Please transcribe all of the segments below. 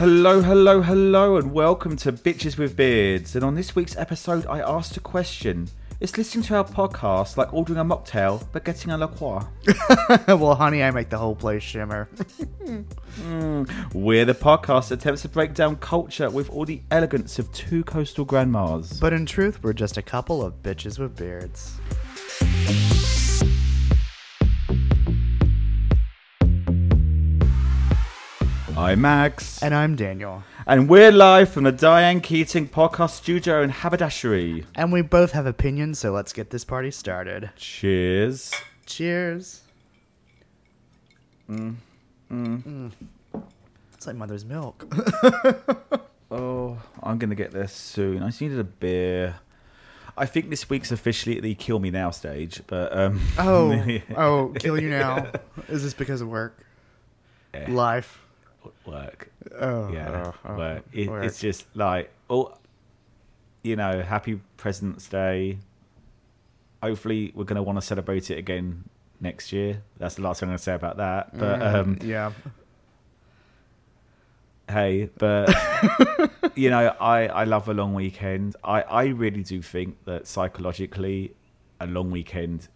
Hello, hello, hello, and welcome to Bitches with Beards. And on this week's episode, I asked a question. It's listening to our podcast like ordering a mocktail but getting a La Croix. well, honey, I make the whole place shimmer. Hmm. We're the podcast that attempts to break down culture with all the elegance of two coastal grandmas. but in truth, we're just a couple of bitches with beards. I'm Max. And I'm Daniel. And we're live from the Diane Keating podcast studio in Haberdashery. And we both have opinions, so let's get this party started. Cheers. Cheers. Mm. Mm. Mm. It's like mother's milk. Oh, I'm going to get there soon. I just needed a beer. I think this week's officially at the kill me now stage, but um oh, oh, kill you now. Is this because of work? Yeah. Life. Work. Oh, Yeah, oh, oh, work. It, work. It's just like, oh, you know, happy President's Day. Hopefully, we're going to want to celebrate it again next year. That's the last thing I'm going to say about that. But um, yeah. hey, but you know, I I love a long weekend. I I really do think that psychologically, a long weekend,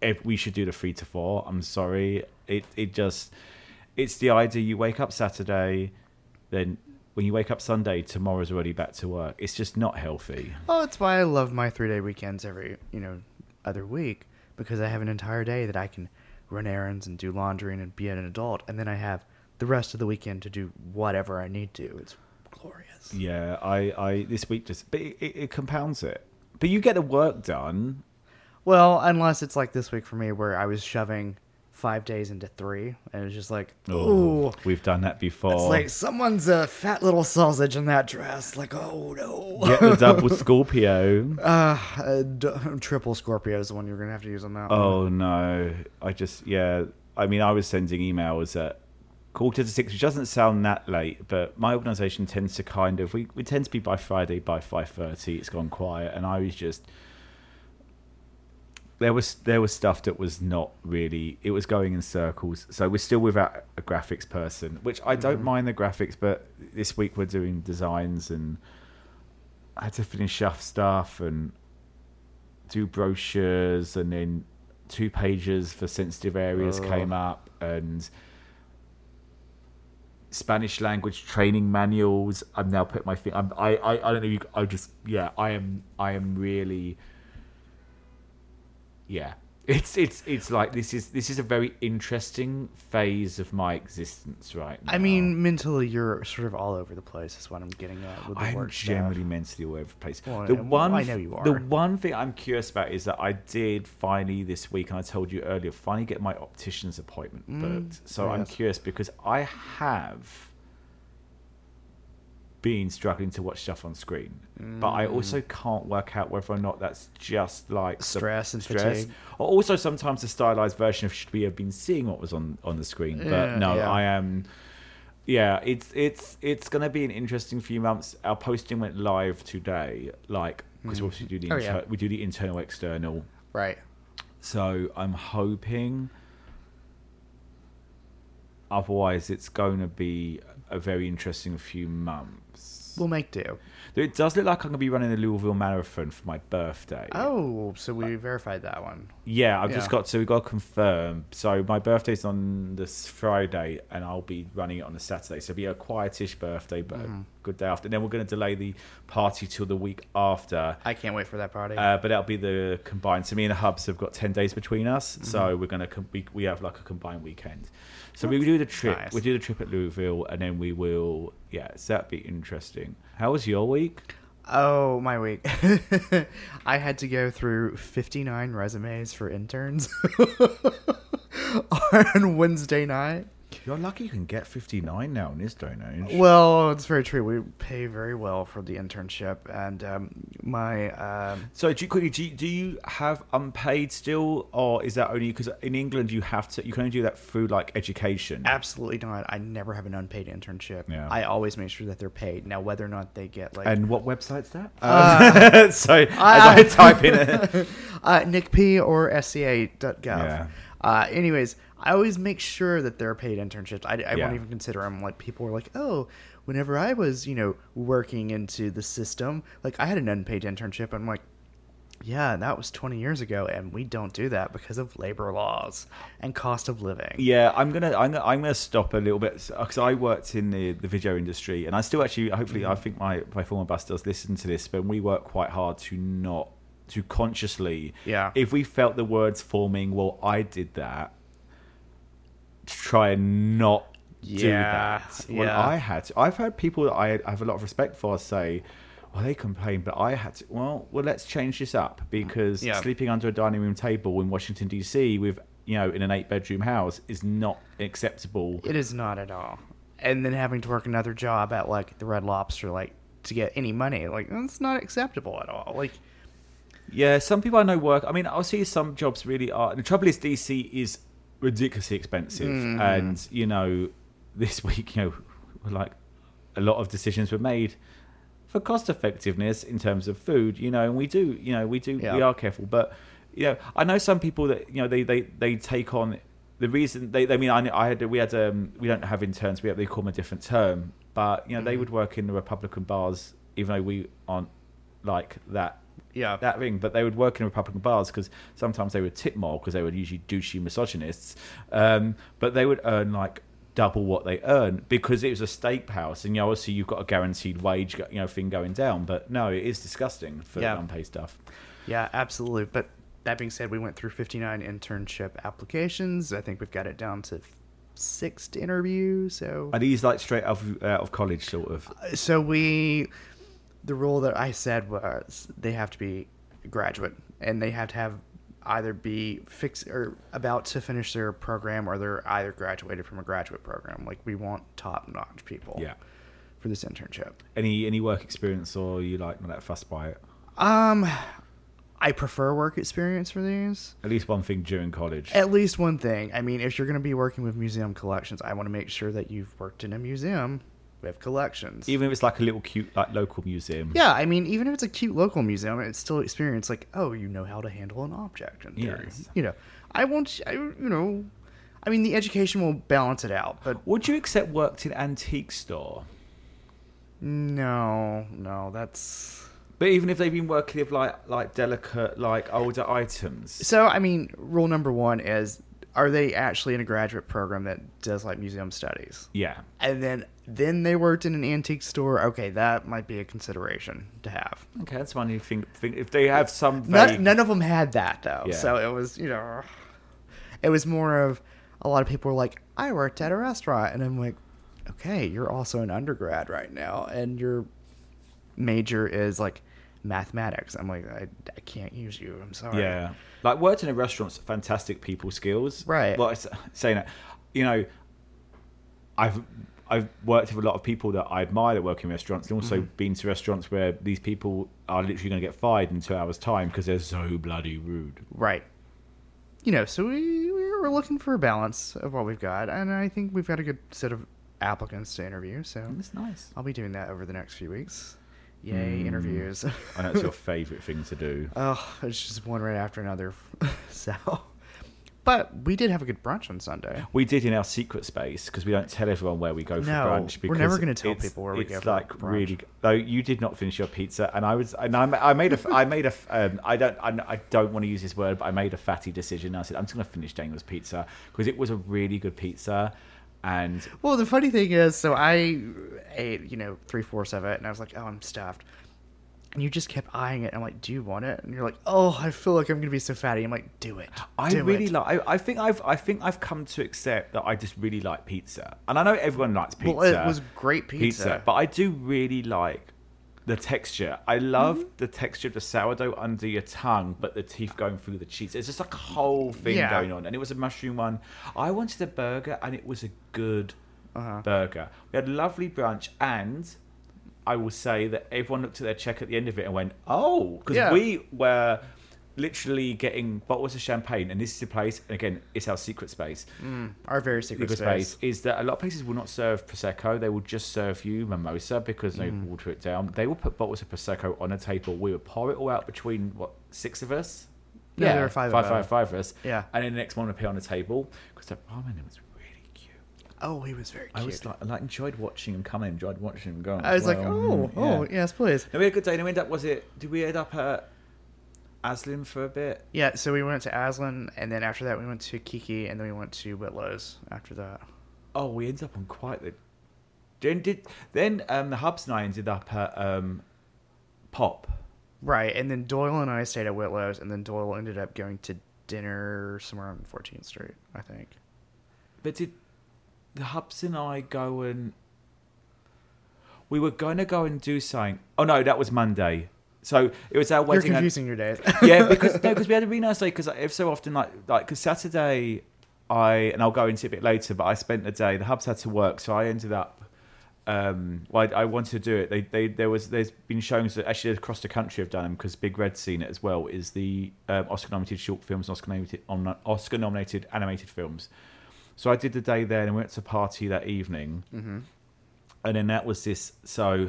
if we should do the three to four. I'm sorry, it it just it's the idea you wake up Saturday, then when you wake up Sunday, tomorrow's already back to work. It's just not healthy. Oh, it's why I love my three day weekends every, you know, other week because I have an entire day that I can run errands and do laundry and be an adult, and then I have the rest of the weekend to do whatever I need to. It's glorious. Yeah, I I this week just but it, it, it compounds it. But you get the work done. Well, unless it's like this week for me where I was shoving five days into three, and it's just like, ooh. we've done that before. It's like someone's a fat little sausage in that dress. Like, oh no. Get the double Scorpio. Uh, uh, d- triple Scorpio is the one you're gonna have to use on that. one. Oh no! I just yeah. I mean, I was sending emails at quarter to six, which doesn't sound that late, but my organisation tends to kind of we, we tend to be by Friday by five thirty. It's gone quiet, and I was just there was there was stuff that was not really it was going in circles. So we're still without a graphics person, which I don't mm. mind the graphics, but this week we're doing designs and I had to finish off stuff and do brochures and then two pages for sensitive areas Oh. came up and Spanish language training manuals. I'm now put my feet. I'm, I, I I don't know. You, I just yeah. I am I am really yeah. It's it's it's like this is this is a very interesting phase of my existence right now. I mean, mentally, you're sort of all over the place. Is what I'm getting at with the I'm work stuff. generally mentally all over the place. Well, the one, I know you are. The one thing I'm curious about is that I did finally this week, and I told you earlier, finally get my optician's appointment booked. So I'm Mm, curious because I have been struggling to watch stuff on screen, but I also can't work out whether or not that's just like Mm. Stress and fatigue. or also sometimes the stylized version of should we have been seeing what was on on the screen. But Yeah, no, yeah. I am. Yeah, it's it's it's gonna be an interesting few months. Our posting went live today, like because we obviously do the Oh, inter- yeah. we do the internal external. Right. So I'm hoping. Otherwise, it's going to be a very interesting few months. We'll make do. It does look like I'm going to be running the Louisville Marathon for my birthday. Oh, so we verified that one. Yeah, I've just got to we got to confirm. So my birthday's on this Friday, and I'll be running it on the Saturday. So it'll be a quietish birthday, but a good day after. And then we're going to delay the party till the week after. I can't wait for that party. Uh, but that'll be the combined. So me and the hubs have got ten days between us. Mm-hmm. So we're gonna com- we, we have like a combined weekend. So we do the trip. nice. We do the trip at Louisville, and then we will. Yeah, so that'd be interesting. How was your week? oh, my week. I had to go through 59 resumes for interns on Wednesday night. You're lucky you can get 59 now in this day and age. Well, it's very true. We pay very well for the internship, and um, my um, So do you, quickly, do you, do you have unpaid still, or is that only because in England you have to? You can only do that through like education. absolutely not. I never have an unpaid internship. Yeah. I always make sure that they're paid. Now, whether or not they get like And what website's that? so as I- I type in it, uh, NICP or SCA.gov. Yeah. Uh, anyways, I always make sure that they're paid internships. I, I Yeah. won't even consider them. Like people are like, oh, whenever I was, you know, working into the system, like I had an unpaid internship. I'm like, yeah, that was 20 years ago, and we don't do that because of labor laws and cost of living. Yeah, I'm gonna I'm gonna, I'm gonna stop a little bit because I worked in the, the video industry, and I still actually hopefully I mm. think my my former boss does listen to this, but we work quite hard to not to consciously. Yeah. If we felt the words forming, well, I did that. To try and not do that. Well, yeah. I had. To. I've had people that I have a lot of respect for say. Well, they complain, but I had to. Well, well, let's change this up because Yeah. sleeping under a dining room table in Washington D.C. with you know in an eight bedroom house is not acceptable. It is not at all. And then having to work another job at like the Red Lobster, like to get any money, like that's not acceptable at all. Like, Yeah, some people I know work. I mean, I'll see some jobs really are. The trouble is, DC is ridiculously expensive, Mm-hmm. and you know, this week, you know, like a lot of decisions were made for cost effectiveness in terms of food. You know, and we do, you know, we do, Yeah. we are careful, but you know, I know some people that you know they they they take on the reason they. I mean, I, I had we had um we don't have interns. We have they call them a different term, but you know Mm-hmm. they would work in the Republican bars, even though we aren't like that yeah, that thing, but they would work in Republican bars because sometimes they would tip more because they were usually douchey misogynists, um, but they would earn like double what they earn because it was a steakhouse, and you know, obviously you've got a guaranteed wage, you know, thing going down. But no, it is disgusting for Yeah. unpaid stuff. yeah, absolutely. But that being said, we went through 59 internship applications. I think we've got it down to six to interview. So, Are these like straight out of, out of college, sort of? so we, the rule that I said was they have to be graduate and they have to have either be fix or about to finish their program or they're either graduated from a graduate program. Like we want top notch people. Yeah. For this internship. Any any work experience, or you like not that fussed by it? Um, I prefer work experience for these. At least one thing during college. At least one thing. I mean, if you're going to be working with museum collections, I want to make sure that you've worked in a museum with collections. Even if it's like a little cute like local museum. yeah, I mean, even if it's a cute local museum, it's still experience like, oh, you know how to handle an object. And theory. Yes. You know, I won't, I, you know, I mean, the education will balance it out, but Would you accept worked in antique store? no, no, that's. But even if they've been working with like like delicate like older items, So, I mean, rule number one is are they actually in a graduate program that does like museum studies? yeah, and then then they worked in an antique store. Okay, that might be a consideration to have. okay, that's you think, think if they have some vague, None, none of them had that though, Yeah. so it was you know, it was more of a lot of people were like, I worked at a restaurant, and I'm like, okay, you're also an undergrad right now, and your major is like mathematics. I'm like, I, I can't use you. I'm sorry. yeah, like working in restaurant's fantastic people skills, Right. Well, it's- saying that, you know, I've I've worked with a lot of people that I admire that work in restaurants, and also Mm-hmm. been to restaurants where these people are literally going to get fired in two hours' time because they're so bloody rude. Right. You know, so we we're looking for a balance of what we've got, and I think we've got a good set of applicants to interview. So It's nice. I'll be doing that over the next few weeks. Yay, Mm. interviews. I know it's your favourite thing to do. oh, it's just one right after another. so, but we did have a good brunch on Sunday. We did in our secret space because we don't tell everyone where we go for No, brunch. we're never gonna tell people where we it's go for like brunch. really. Though you did not finish your pizza, and I was, and I, I made a, I made a, um, I don't, I, I don't want to use this word, but I made a fatty decision. I said I'm just going to finish Daniel's pizza because it was a really good pizza, and Well, the funny thing is, so I ate, you know, three fourths of it, and I was like, oh, I'm stuffed. And you just kept eyeing it. And I'm like, do you want it? And you're like, oh, I feel like I'm gonna be so fatty. I'm like, do it. I really it. like. I, I think I've, I think I've come to accept that I just really like pizza, and I know everyone likes pizza. Well, it was great pizza. but I do really like the texture. I love Mm-hmm. the texture of the sourdough under your tongue, but the teeth going through the cheese. It's just like a whole thing Yeah. going on, and it was a mushroom one. I wanted a burger, and it was a good Uh-huh. burger. We had a lovely brunch, and I will say that everyone looked at their check at the end of it and went, "Oh," because Yeah. we were literally getting bottles of champagne, and this is the place. And again, it's our secret space. Mm, our very secret, Secret space. space is that a lot of places will not serve prosecco. They will just serve you mimosa because they Mm. water it down. They will put bottles of prosecco on a table. We would pour it all out between what six of us. No, there were five of five, us. five, five of us. Yeah. and then the next one would appear on the table because the barman was really cute. Oh, he was very cute. I was like, I enjoyed watching him come in, enjoyed watching him go. I was as like, oh, Mm, oh, yeah. yes, please. And we had a good day. And we ended up, was it, did we end up at Aslin for a bit? Yeah, so we went to Aslan, and then after that we went to Kiki, and then we went to Whitlow's after that. Oh, we ended up on quite the. Then did then um, the Hubs and I ended up at um, Pop. Right, and then Doyle and I stayed at Whitlow's, and then Doyle ended up going to dinner somewhere on 14th Street, I think. But did the Hubs and I go and we were going to go and do something? Oh no, that was Monday. So it was our wedding. You're confusing your days. yeah, because no, because we had a really nice day. Because if so often, like, like, because Saturday, I and I'll go into it a bit later, but I spent the day. The hubs had to work, so I ended up. Um, well, I, I wanted to do it. They, they, there was, there's been showings that actually across the country have done them because Big Red's seen it as well. Is the um, Oscar-nominated short films, Oscar-nominated, on Oscar-nominated animated films. So I did the day there, and we went to a party that evening, mm-hmm. and then that was this. So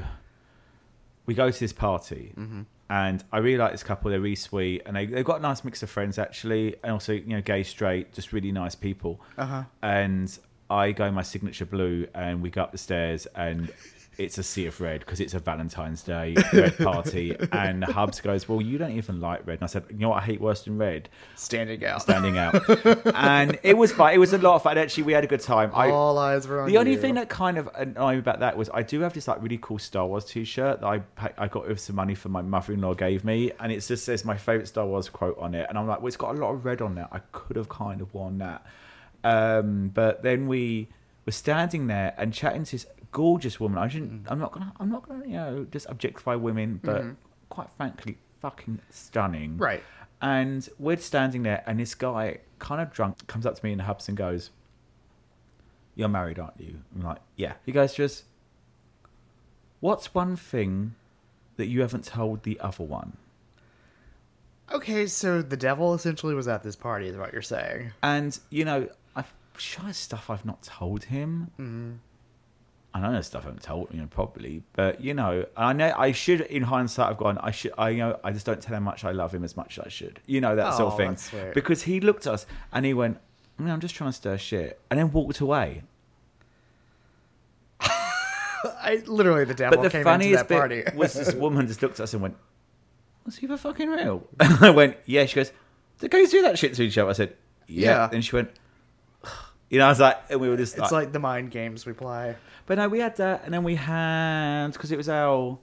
we go to this party, Mm-hmm. and I really like this couple. They're really sweet, and they they've got a nice mix of friends actually, and also you know gay, straight, just really nice people. Uh-huh. And I go in my signature blue, and we go up the stairs, and it's a sea of red because it's a Valentine's Day red party. and Hubs goes, "Well, you don't even like red," and I said, "You know what I hate worse than red? Standing out. Standing out." and it was fun. It was a lot of fun. Actually, we had a good time. I, All eyes were on the only you. thing that kind of annoyed me about that was I do have this like really cool Star Wars T-shirt that I I got with some money from my mother-in-law gave me, and it just says my favorite Star Wars quote on it, and I'm like, well, it's got a lot of red on there. I could have kind of worn that, um, but then we were standing there and chatting to this gorgeous woman. I shouldn't. I'm not gonna. I'm not gonna. You know, just objectify women, but Mhm. quite frankly, fucking stunning. Right. And we're standing there, and this guy, kind of drunk, comes up to me in the hubs and goes, You're married, aren't you? I'm like, Yeah. He goes, Just, what's one thing that you haven't told the other one? Okay, so the devil essentially was at this party, is what you're saying. And, you know, I've there's stuff I've not told him. Mm-hmm. I know there's stuff I haven't told him, probably, but you know, I know I should, in hindsight, I've gone. I should, I you know, I just don't tell him much I love him as much as I should, you know, that sort of thing. that's sweet. Because he looked at us and he went, "No, I'm just trying to stir shit," and then walked away. I literally the devil But the came into funniest that party. bit was this woman just looked at us and went, "Was he for fucking real?" And I went, "Yeah." She goes, "Do guys do that shit to each other?" I said, "Yeah." Yeah. And she went, "You know," I was like, and we were just it's like the mind games we play. But no, we had that, and then we had because it was our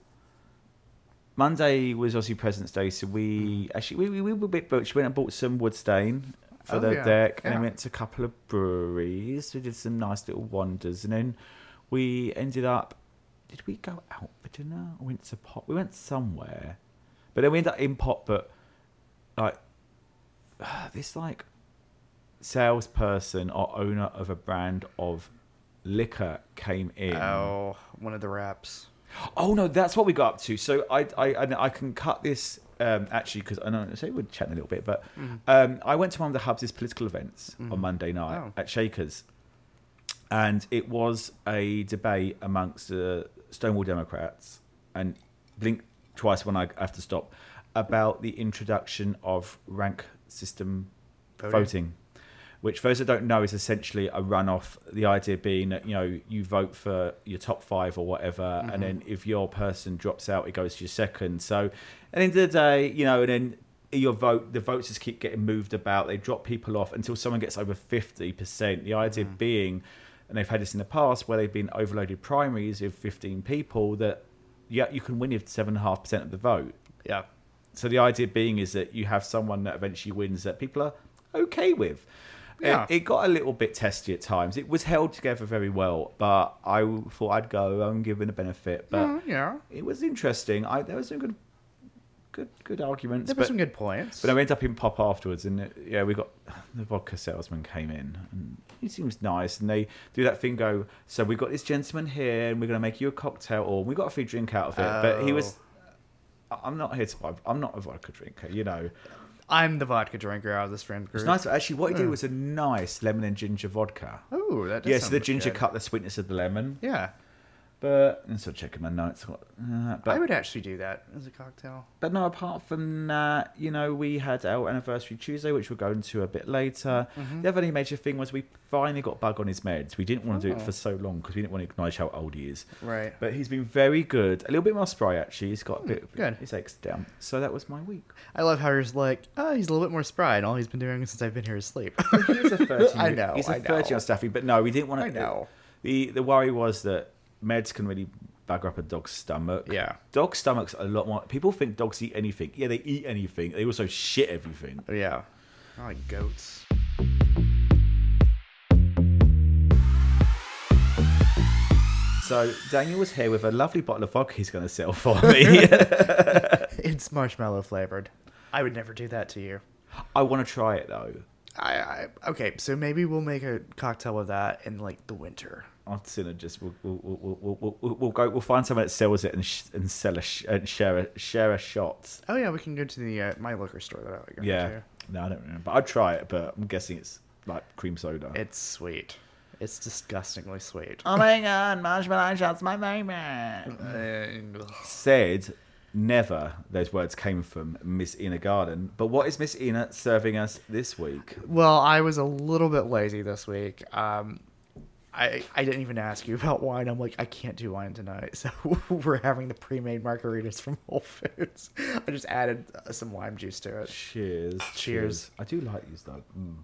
Monday was obviously President's Day, so we mm. actually we we, we were a bit booked. We went and bought some wood stain for Oh, the yeah. deck, and then Yeah. we went to a couple of breweries. We did some nice little wanders, and then we ended up. Did we go out for dinner? We went to pop. We went somewhere, but then we ended up in pop. But like this, like salesperson or owner of a brand of liquor came in. Oh, one of the reps. Oh no, that's what we got up to. So I I I, I can cut this um, actually because I know say we're chatting a little bit, but um, I went to one of the Hubs' political events on Monday night Oh. at Shakers, and it was a debate amongst the Stonewall Democrats and blink twice when I have to stop about the introduction of rank system Voting. voting which for those that don't know is essentially a runoff. The idea being that you know you vote for your top five or whatever, and mm-hmm. then if your person drops out, it goes to your second. So at the end of the day, you know, and then your vote, the votes just keep getting moved about. They drop people off until someone gets over fifty percent. The idea mm. being, and they've had this in the past where they've been overloaded primaries with fifteen people that yeah you can win with seven and a half percent of the vote. Yeah. So the idea being is that you have someone that eventually wins that people are okay with. Yeah. It, it got a little bit testy at times. It was held together very well, but I thought I'd go and give it a benefit. But Mm, yeah. it was interesting. I, there was some good, good, good arguments. There were some good points. but I went up in pop afterwards, and it, yeah, we got the vodka salesman came in, and he seems nice, and they do that thing. Go, so we got this gentleman here, and we're going to make you a cocktail, or we got a free drink out of it. But he was. I'm not here to buy. I'm not a vodka drinker, you know. I'm the vodka drinker out of this friend It's nice. Actually, what he did was a nice lemon and ginger vodka. Oh, that does Yeah, so sound the ginger good. cut the sweetness of the lemon. Yeah. But I'm still checking my notes. Uh, but I would actually do that as a cocktail. But no, apart from that, you know, we had our anniversary Tuesday, which we'll go into a bit later. Mm-hmm. The other only major thing was we finally got Bug on his meds. We didn't want to do it Oh. for so long because we didn't want to acknowledge how old he is. Right. But he's been very good. A little bit more spry, actually. He's got a bit Hmm, good. His eggs down. So that was my week. I love how he's like, oh, he's a little bit more spry, and all he's been doing since I've been here is sleep. He's a 30 I know, He's a I 30 know. on staffing. But no, we didn't want to. I know. The, the worry was that meds can really bag up a dog's stomach. Yeah. Dog stomachs a lot more. People think dogs eat anything. Yeah, they eat anything. They also shit everything. yeah. I like goats. So Daniel was here with a lovely bottle of vodka he's going to sell for me. It's marshmallow flavored. I would never do that to you. I want to try it though. I, I okay, so maybe we'll make a cocktail of that in like the winter. I'd sooner just we'll we'll, we'll, we'll, we'll, we'll go we'll find someone that sells it and sh- and sell a sh- and share a share a shot. Oh yeah, we can go to the uh, my liquor store that I like. Yeah. to. No, I don't remember. But I'd try it, but I'm guessing it's like cream soda. It's sweet. It's disgustingly sweet. oh my god, marshmallow shots, my favorite. Uh, Said never. Those words came from Miss Ina Garten. But what is Miss Ina serving us this week? well, I was a little bit lazy this week. Um, I I didn't even ask you about wine. I'm like, I can't do wine tonight, so we're having the pre-made margaritas from Whole Foods. I just added uh, some lime juice to it. Cheers. Cheers. I do like these though. Mm.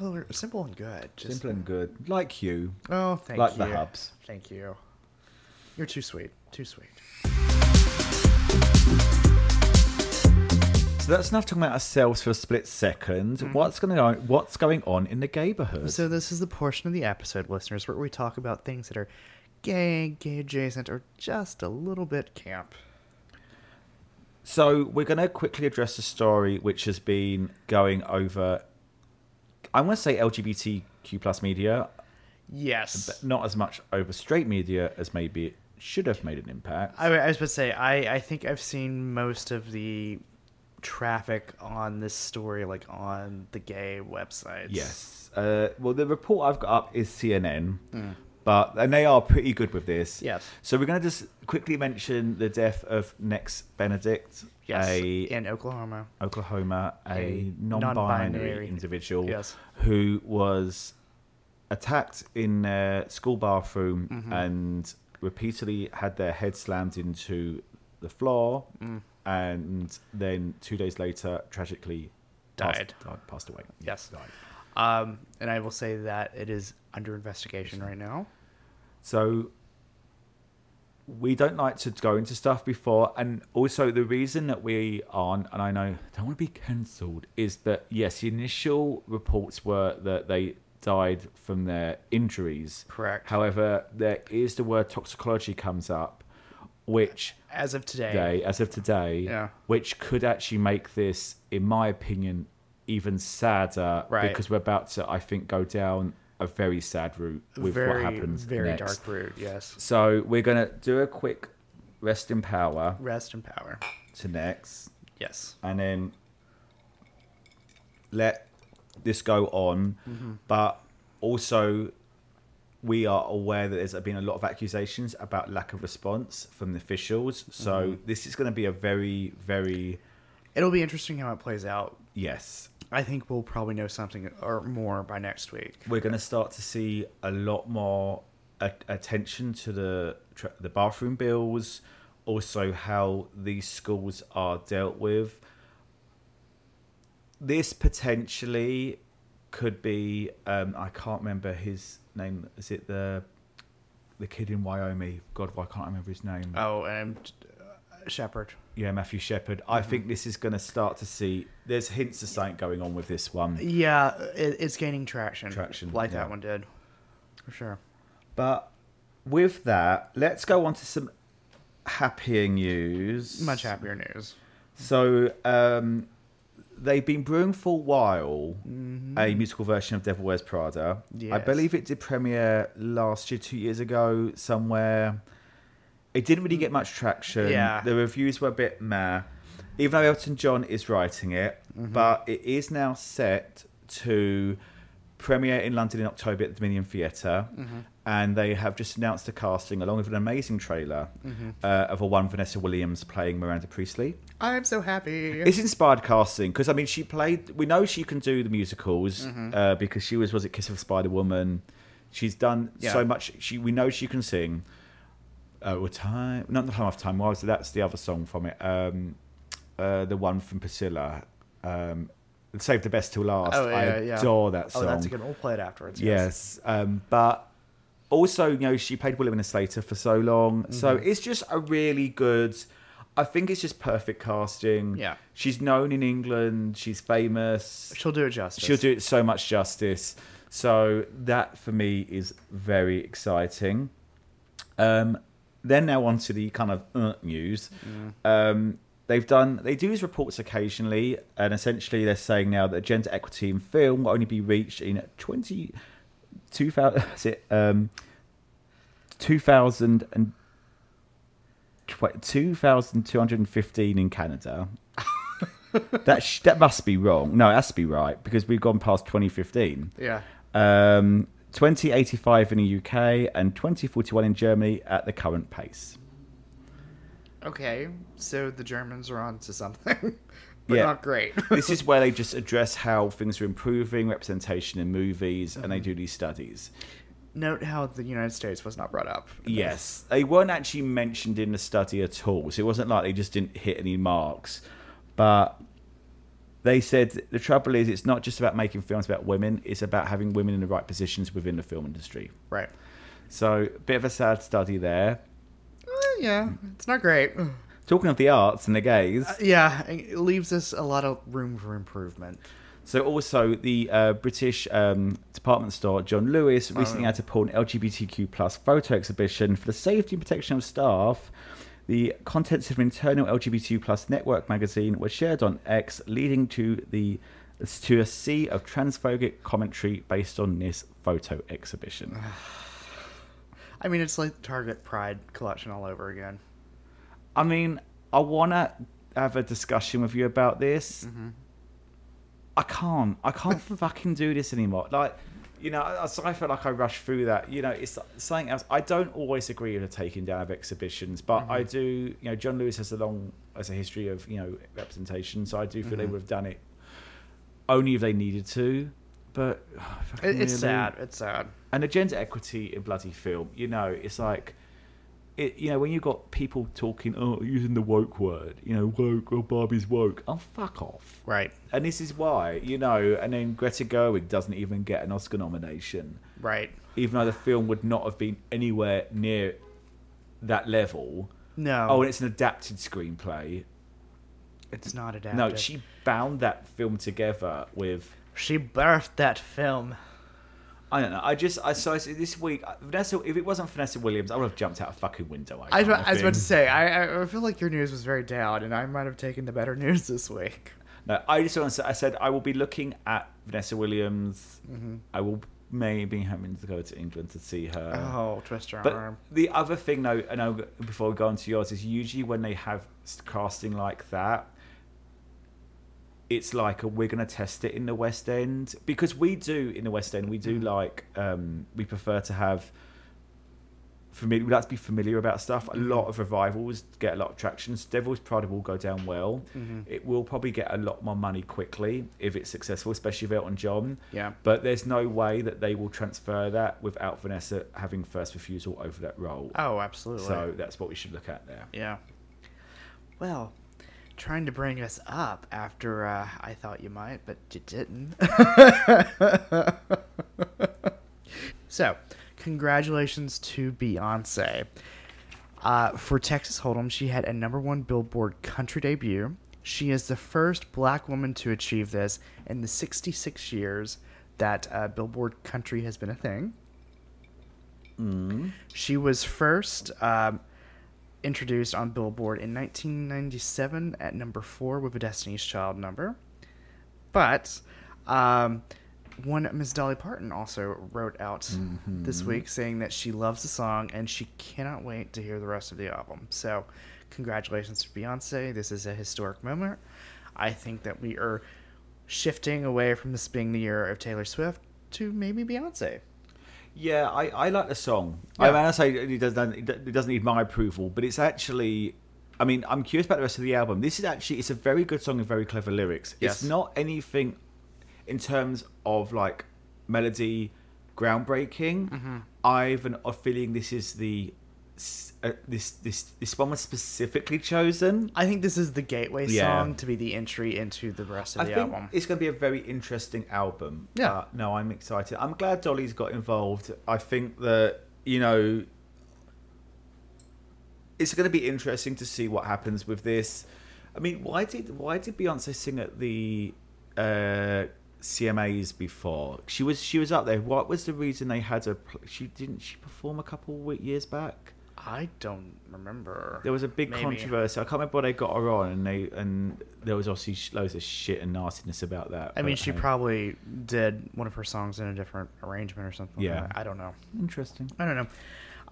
Well, they're simple and good. Just Simple and good. Like you. oh, thank like you. Like the hubs. Thank you. You're too sweet. Too sweet. So that's enough talking about ourselves for a split 2nd mm-hmm. What's going on? What's going on in the neighborhood? So this is the portion of the episode, listeners, where we talk about things that are gay, gay adjacent, or just a little bit camp. So we're going to quickly address a story which has been going over. I want to say LGBTQ plus media, Yes. but not as much over straight media as maybe it should have made an impact. I, I was about to say, I, I think I've seen most of the traffic on this story, like on the gay websites. Yes. Uh, well, the report I've got up is CNN, but and they are pretty good with this. Yes. So we're going to just quickly mention the death of Nex Benedict, Yes. a in Oklahoma. Oklahoma, a, A non-binary, non-binary- individual Yes. who was attacked in their school bathroom Mm-hmm. and repeatedly had their head slammed into the floor, Mm. And then two days later, tragically Died. Passed, died, passed away. Yes. died. Um, and I will say that it is under investigation right now. So we don't like to go into stuff before, and also the reason that we aren't, and I know don't want to be cancelled, is that yes, the initial reports were that they died from their injuries. Correct. However, there is the word toxicology comes up, which As of today. day, as of today, Yeah. which could actually make this, in my opinion, even sadder Right. because we're about to, I think, go down a very sad route with very, what happens very Nex. dark route. Yes. So we're gonna do a quick rest in power Rest in power. to next, Yes. and then let this go on. Mm-hmm. But also, we are aware that there's been a lot of accusations about lack of response from the officials. So Mm-hmm. this is going to be a very, very It'll be interesting how it plays out. yes. I think we'll probably know something or more by next week. We're going to start to see a lot more a- attention to the the bathroom bills, also how these schools are dealt with. This potentially could be. Um, I can't remember his name. Is it the the kid in Wyoming? God, why can't I remember his name? Oh, and uh, Shepard. yeah, Matthew Shepard. I think this is going to start to see. There's hints of something going on with this one. Yeah, it, it's gaining traction. Traction, like yeah. that one did, for sure. But with that, let's go on to some happier news. Much happier news. So, um, they've been brewing for a while Mm-hmm. a musical version of Devil Wears Prada. I believe it did premiere last year, two years ago, somewhere. It didn't really get much traction. Yeah. The reviews were a bit meh. Even though Elton John is writing it, Mm-hmm. but it is now set to premiere in London in October at the Dominion Theatre Mm-hmm. and they have just announced a casting along with an amazing trailer Mm-hmm. uh, of a one Vanessa Williams playing Miranda Priestly. I'm so happy. It's inspired casting because I mean she played. We know she can do the musicals Mm-hmm. uh, because she was was it Kiss of a Spider Woman. She's done Yeah. so much. She we know she can sing. Uh, time, not the time of time. Why was that's the other song from it? Um, uh, the one from Priscilla. Um, Save the best till last. Oh, yeah, I yeah. adore that oh, song. that's a good. We'll play it afterwards. Yes, um, but also, you know, she played William Slater for so long, so Mm-hmm. it's just a really good. I think it's just perfect casting. Yeah. she's known in England. She's famous. She'll do it justice. She'll do it so much justice. So that for me is very exciting. Um, then now on to the kind of uh, news. Um, they've done they do these reports occasionally, and essentially they're saying now that gender equity in film will only be reached in twenty two thousand. Is it um, two thousand and. 2,215 in Canada. that sh- that must be wrong. No, it has to be right because we've gone past 2015. Yeah. Um, 2085 in the UK and 2041 in Germany at the current pace. Okay. So the Germans are on to something, but Yeah. not great. this is where they just address how things are improving, representation in movies, and they mm-hmm. do these studies. Note how the United States was not brought up. Yes, they weren't actually mentioned in the study at all, so it wasn't like they just didn't hit any marks. But they said the trouble is, it's not just about making films about women; it's about having women in the right positions within the film industry. Right. So, a bit of a sad study there. Uh, yeah, it's not great. Talking of the arts and the gays, Yeah, it leaves us a lot of room for improvement. so also the uh, British um, department store John Lewis recently yeah. had to pull an LGBTQ plus photo exhibition for the safety and protection of staff. The contents of an internal LGBT plus network magazine were shared on X, leading to the to a sea of transphobic commentary based on this photo exhibition. I mean, it's like Target Pride collection all over again. I mean, I want to have a discussion with you about this. Mm-hmm. I can't. I can't fucking do this anymore. Like, you know, I, I feel like I rushed through that. You know, it's something else. I don't always agree with the taking down of exhibitions, but I mm-hmm. do. You know, John Lewis has a long, has a history of you know representation, so I do feel they mm-hmm. would have done it only if they needed to. But fucking It, it's really? sad. It's sad. and the gender equity in bloody film, you know, it's like, it, you know, when you've got people talking, oh, using the woke word, you know, woke, oh, Barbie's woke. Oh, fuck off. Right. And this is why, you know, and then Greta Gerwig doesn't even get an Oscar nomination, Right. even though the film would not have been anywhere near that level. No. Oh, and it's an adapted screenplay. it's not adapted. No, she bound that film together with she birthed that film. I don't know. I just I saw this week Vanessa. If it wasn't Vanessa Williams, I would have jumped out a fucking window. I, was- I was about to say, I, I feel like your news was very down, and I might have taken the better news this week. No, I just want to say. I said I will be looking at Vanessa Williams. Mm-hmm. I will maybe having to go to England to see her. Oh, twist your But arm. the other thing, though, I know before we go on to yours, is usually when they have casting like that, it's like a, we're going to test it in the West End because we do in the West End. We do mm. like um, we prefer to have familiar. We like to be familiar about stuff. A mm-hmm. lot of revivals get a lot of traction. So Devil's Pride will go down well. Mm-hmm. It will probably get a lot more money quickly if it's successful, especially if Elton John. Yeah. But there's no way that they will transfer that without Vanessa having first refusal over that role. Oh, absolutely. So that's what we should look at there. Yeah. Well, trying to bring us up after uh, I thought you might, but you didn't. so, congratulations to Beyonce. Uh, for Texas Hold'em, she had a number one Billboard country debut. She is the first black woman to achieve this in the 66 years that uh, Billboard country has been a thing. She was first um, introduced on Billboard in 1997 at number four with a Destiny's Child number. But um, one Miss Dolly Parton also wrote out this week saying that she loves the song and she cannot wait to hear the rest of the album. So, congratulations to Beyonce. This is a historic moment. I think that we are shifting away from this being the year of Taylor Swift to maybe Beyonce. Yeah, I, I like the song. Yeah. I mean, I say it doesn't it doesn't need my approval, but it's actually. I mean, I'm curious about the rest of the album. This is actually it's a very good song and very clever lyrics. Yes. It's not anything in terms of like melody groundbreaking. Mm-hmm. I've an odd feeling this is the uh, this this this one was specifically chosen. I think this is the gateway Yeah. song to be the entry into the rest of I the think album. it's going to be a very interesting album. Yeah. Uh, no, I'm excited. I'm glad Dolly's got involved. I think that you know it's going to be interesting to see what happens with this. I mean, why did why did Beyonce sing at the uh, CMAs before? She was she was up there. What was the reason they had her? pl- She didn't she perform a couple of years back? I don't remember. There was a big Maybe. controversy. I can't remember why they got her on, and they and there was obviously loads of shit and nastiness about that. I mean, she hey, probably did one of her songs in a different arrangement or something. Yeah. that. I don't know. interesting. I don't know.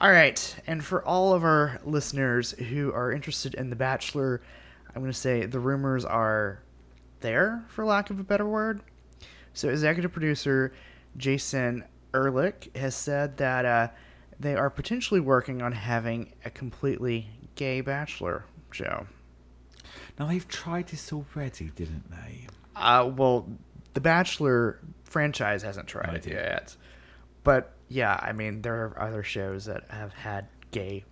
All right, and for all of our listeners who are interested in The Bachelor, I'm going to say the rumors are there, for lack of a better word. So, executive producer Jason Ehrlich has said that uh, they are potentially working on having a completely gay Bachelor show. Now they've tried this already, didn't they? Uh, well, the Bachelor franchise hasn't tried it yet, but yeah, I mean there are other shows that have had gay.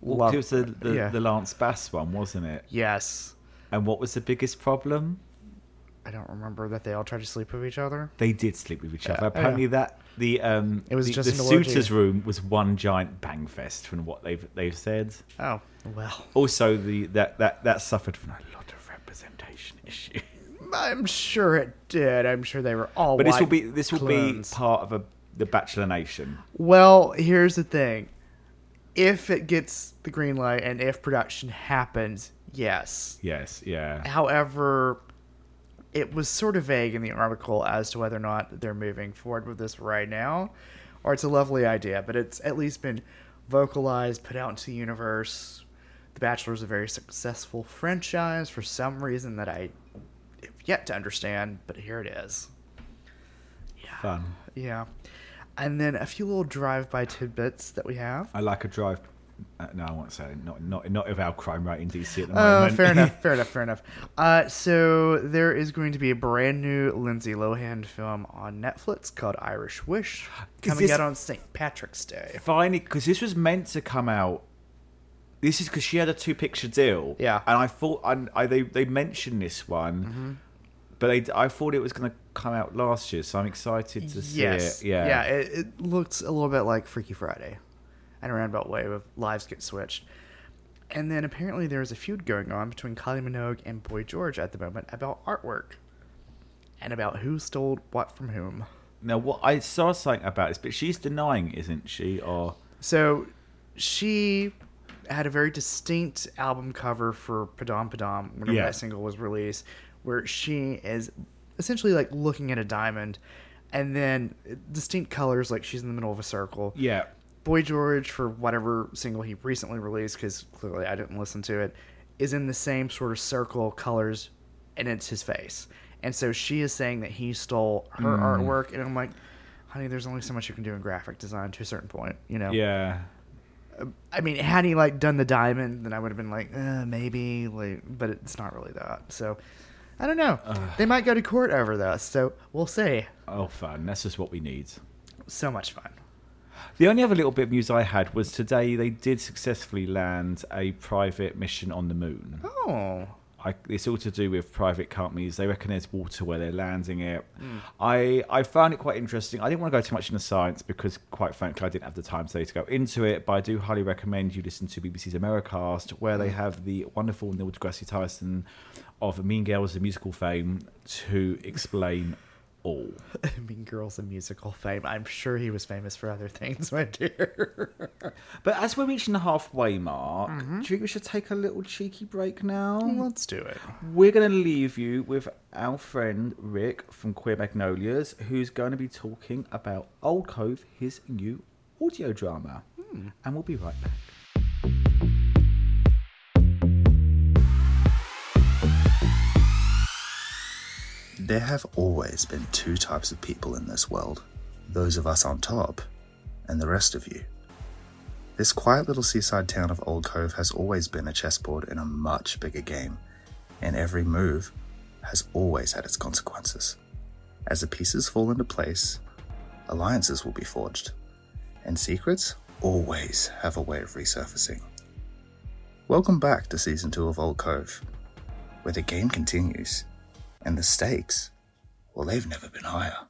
Well, love- it was the the, yeah. the Lance Bass one, wasn't it? Yes, And what was the biggest problem? I don't remember that they all tried to sleep with each other. They did sleep with each other. Apparently, yeah. that the um It was the, just the suitors' room was one giant bang fest from what they've they've said. Oh well, Also, the that that that suffered from a lot of representation issues. I'm sure it did. I'm sure they were all. But this will be this will clones. be part of a the Bachelor Nation. Well, here's the thing: if it gets the green light and if production happens, yes. Yes, yeah. However, it was sort of vague in the article as to whether or not they're moving forward with this right now, or it's a lovely idea, but it's at least been vocalized, put out into the universe. The Bachelor is a very successful franchise for some reason that I have yet to understand, but here it is. Yeah. Fun. Yeah. And then a few little drive-by tidbits that we have. I like a drive. Uh, no, I won't say not not not of our crime rate in DC at the Oh, moment. fair enough, fair enough, fair enough. Uh, so there is going to be a brand new Lindsay Lohan film on Netflix called Irish Wish, coming out on St. Patrick's Day. Finally, because this was meant to come out. This is because she had a two picture deal. Yeah. and I thought I, I they they mentioned this one, Mm-hmm. but they, I thought it was going to come out last year, so I'm excited to see Yes, it. Yeah, yeah. It, it looks a little bit like Freaky Friday, and a roundabout way of lives get switched. And then apparently there is a feud going on between Kylie Minogue and Boy George at the moment about artwork, and about who stole what from whom. Now, what I saw something about this, but she's denying, isn't she? Or So she had a very distinct album cover for Padam Padam Yeah. that single was released, where she is essentially like looking at a diamond and then distinct colors like she's in the middle of a circle. yeah, Boy George, for whatever single he recently released, because clearly I didn't listen to it, is in the same sort of circle colors and it's his face. And so she is saying that he stole her Hmm. artwork, and I'm like, honey, there's only so much you can do in graphic design to a certain point, you know? yeah. I mean, had he like done the diamond, then I would have been like, uh, maybe, like, but it's not really that. So, I don't know. They might go to court over this, so we'll see. Oh, fun. That's just what we need. So much fun. The only other little bit of news I had was today they did successfully land a private mission on the moon. Oh, I, it's all to do with private companies. They reckon there's water where they're landing it. Hmm. I I found it quite interesting. I didn't want to go too much into science because, quite frankly, I didn't have the time today to go into it. But I do highly recommend you listen to BBC's Americast, where they hmm. have the wonderful Neil deGrasse Tyson of Mean Girls, the musical fame, to explain all. Mean Girls and musical fame. I'm sure he was famous for other things, my dear. But as we're reaching the halfway mark, mm-hmm. do you think we should take a little cheeky break now? Let's do it. We're going to leave you with our friend Rick from Queer Magnolias, who's going to be talking about Old Cove, his new audio drama. Hmm. And we'll be right back. There have always been two types of people in this world those of us on top, and the rest of you. This quiet little seaside town of Old Cove has always been a chessboard in a much bigger game, and every move has always had its consequences. As the pieces fall into place, alliances will be forged, and secrets always have a way of resurfacing. Welcome back to Season 2 of Old Cove, where the game continues, and the stakes, well, they've never been higher.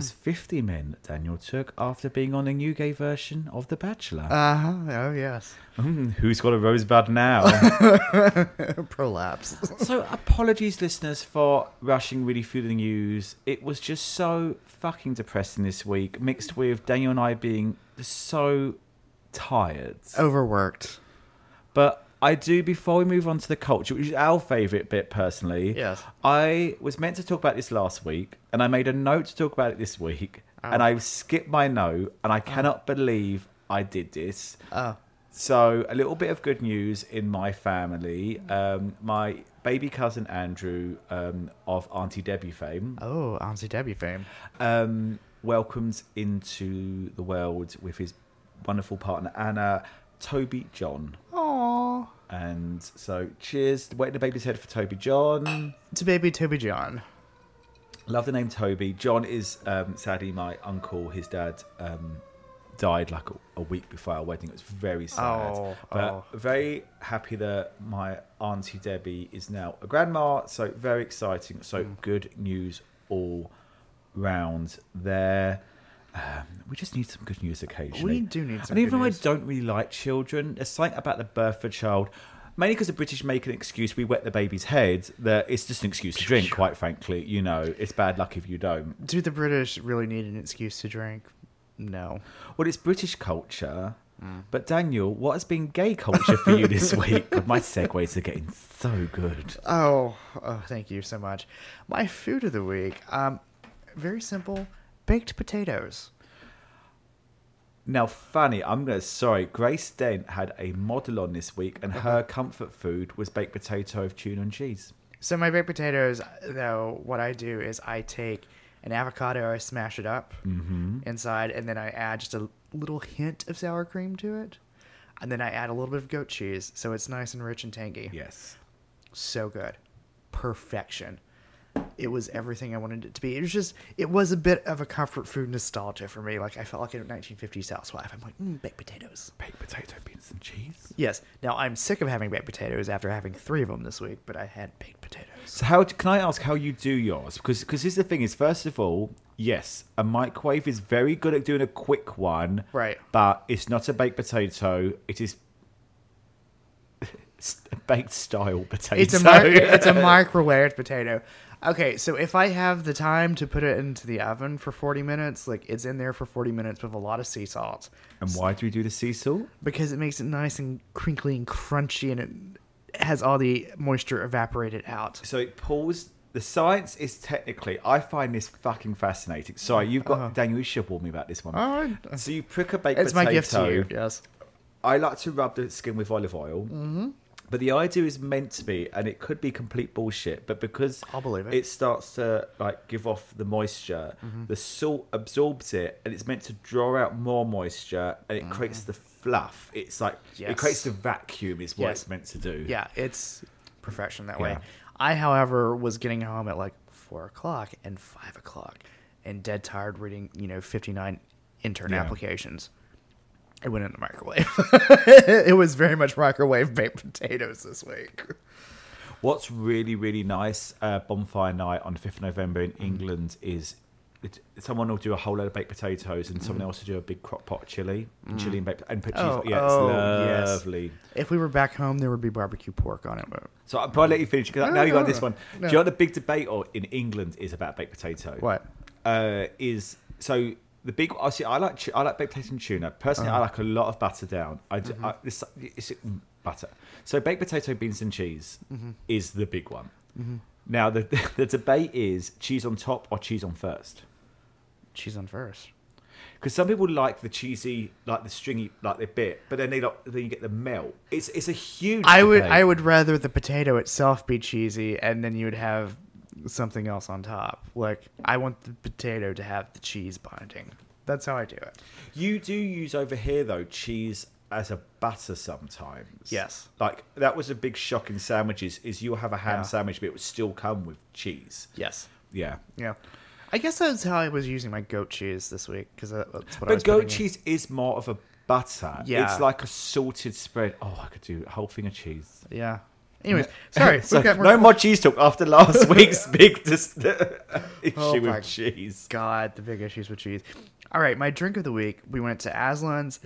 Was 50 men that Daniel took after being on a new gay version of The Bachelor. Uh huh. Oh yes. Mm, who's got a rosebud now? Prolapse. so, apologies, listeners, for rushing really through the news. It was just so fucking depressing this week, mixed with Daniel and I being so tired. Overworked. But I do, before we move on to the culture, which is our favourite bit personally, Yes. I was meant to talk about this last week, and I made a note to talk about it this week, and I skipped my note, and I cannot believe I did this. Oh. So, a little bit of good news in my family. Um, my baby cousin Andrew um, of Auntie Debbie fame Oh, Auntie Debbie fame. um, welcomes into the world with his wonderful partner Anna, Toby John. Aww. And so, cheers. Waiting the baby's head for Toby John. To baby Toby John. Love the name Toby. John is um, sadly my uncle. His dad um, died like a, a week before our wedding. It was very sad. Oh, but oh. very happy that my auntie Debbie is now a grandma. So very exciting. So Mm. good news all round there. Um, we just need some good news occasionally. We do need some And even though news. I don't really like children, there's something about the birth of a child. Mainly because the British make an excuse, we wet the baby's head. That it's just an excuse to drink. Quite frankly, you know, it's bad luck if you don't. Do the British really need an excuse to drink? No. Well, it's British culture. But Daniel, what has been gay culture for you this week? God, my segues are getting so good. Oh, oh, thank you so much. My food of the week, um, very simple, baked potatoes. Now, funny, I'm gonna sorry. Grace Dent had a model on this week, and her uh-huh. comfort food was baked potato with tuna and cheese. So my baked potatoes, though, what I do is I take an avocado, I smash it up mm-hmm. inside, and then I add just a little hint of sour cream to it, and then I add a little bit of goat cheese, so it's nice and rich and tangy. Yes. So good, perfection. It was everything I wanted it to be. It was just, it was a bit of a comfort food nostalgia for me. Like I felt like a 1950s housewife. I'm like, mm, baked potatoes. Baked potato, beans, and cheese. Yes. Now I'm sick of having baked potatoes after having three of them this week, but I had baked potatoes. So, how can I ask how you do yours? Because because here's the thing: is first of all, yes, a microwave is very good at doing a quick one, Right. But it's not a baked potato; it is baked style potato. It's a mi- it's a microwaved potato. Okay, so if I have the time to put it into the oven for 40 minutes, like it's in there for 40 minutes with a lot of sea salt and why do we do the sea salt? because it makes it nice and crinkly and crunchy and it has all the moisture evaporated out. So it pulls. The science is technically. I find this fucking fascinating. Sorry, you've got Daniel. You should warn me about this one. Oh, So you prick a baked it's potato. my gift to you. Yes. I like to rub the skin with olive oil. Mm-hmm. But the idea is meant to be, and it could be complete bullshit, but because I'll believe it. it starts to like give off the moisture, Mm-hmm. the salt absorbs it, and it's meant to draw out more moisture, and it creates the fluff. It's like it Mm. Creates the vacuum, is what Yes. it's meant to do. Yeah, it's perfection that way. I, however, was getting home at like four o'clock and five o'clock, and dead tired reading, you know, fifty nine intern Yeah. applications. It went in the microwave. it was very much microwave baked potatoes this week. What's really really nice uh, bonfire night on fifth of November Mm. in England is. It, someone will do a whole load of baked potatoes, and someone else will do a big crock pot of chili, and chili and baked and put cheese. Mm. Oh, yeah, it's oh, yes. lovely. If we were back home, there would be barbecue pork on it. But So I'll probably let you finish because No, now you got no, this one. No. Do you know what the big debate or in England is about baked potato? what? Uh, is so the big. I see. I like tu- I like baked potato and tuna. Personally, Uh-huh. I like a lot of butter down. I, Mm-hmm. I this is it, mm, butter. So baked potato, beans and cheese Mm-hmm. is the big one. Now the the debate is cheese on top or cheese on first. Cheese on first. Because some people like the cheesy, like the stringy, like the bit, but then they like, then you get the melt. It's it's a huge. I would debate. I would rather the potato itself be cheesy, and then you would have something else on top. Like I want the potato to have the cheese binding. That's how I do it. You do use over here though cheese as a butter sometimes. Yes. Like that was a big shock in sandwiches. Is you'll have a ham Yeah. sandwich, but it would still come with cheese. Yes. Yeah. Yeah. I guess that's how I was using my goat cheese this week because that's what I was But goat putting in. cheese is more of a butter. Yeah. It's like a salted spread. Oh, I could do a whole thing of cheese. Yeah. Anyways, sorry. So, no more cheese talk after last week's big dis- issue Oh with cheese. God, the big issues with cheese. All right, my drink of the week. We went to Aslin's.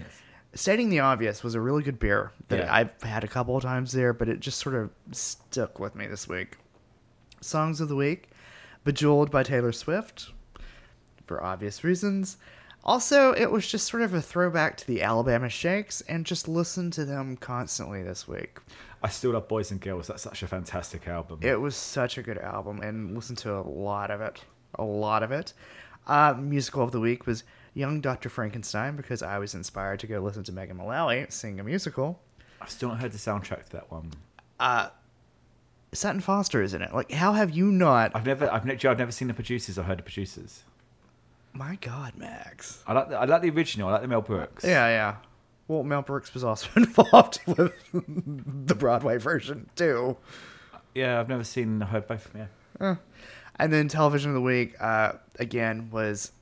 Stating the obvious was a really good beer that Yeah. I've had a couple of times there, but it just sort of stuck with me this week. Songs of the week: "Bejeweled" by Taylor Swift, for obvious reasons. Also, it was just sort of a throwback to the Alabama Shakes, and just listened to them constantly this week. I still love Boys and Girls. That's such a fantastic album. It was such a good album and listened to a lot of it. A lot of it. Uh, musical of the week was Young Dr. Frankenstein because I was inspired to go listen to Megan Mullally sing a musical. I've still not heard the soundtrack to that one. Uh, Sutton Foster is in it. Like, how have you not? I've never, I've never, I've never seen the producers or heard the producers. My God, Max. I like, the, I like the original. I like the Mel Brooks. Yeah, yeah. Well, Mel Brooks was also involved with the Broadway version too. yeah. I've never seen, or heard both. Yeah. And then television of the week uh, again was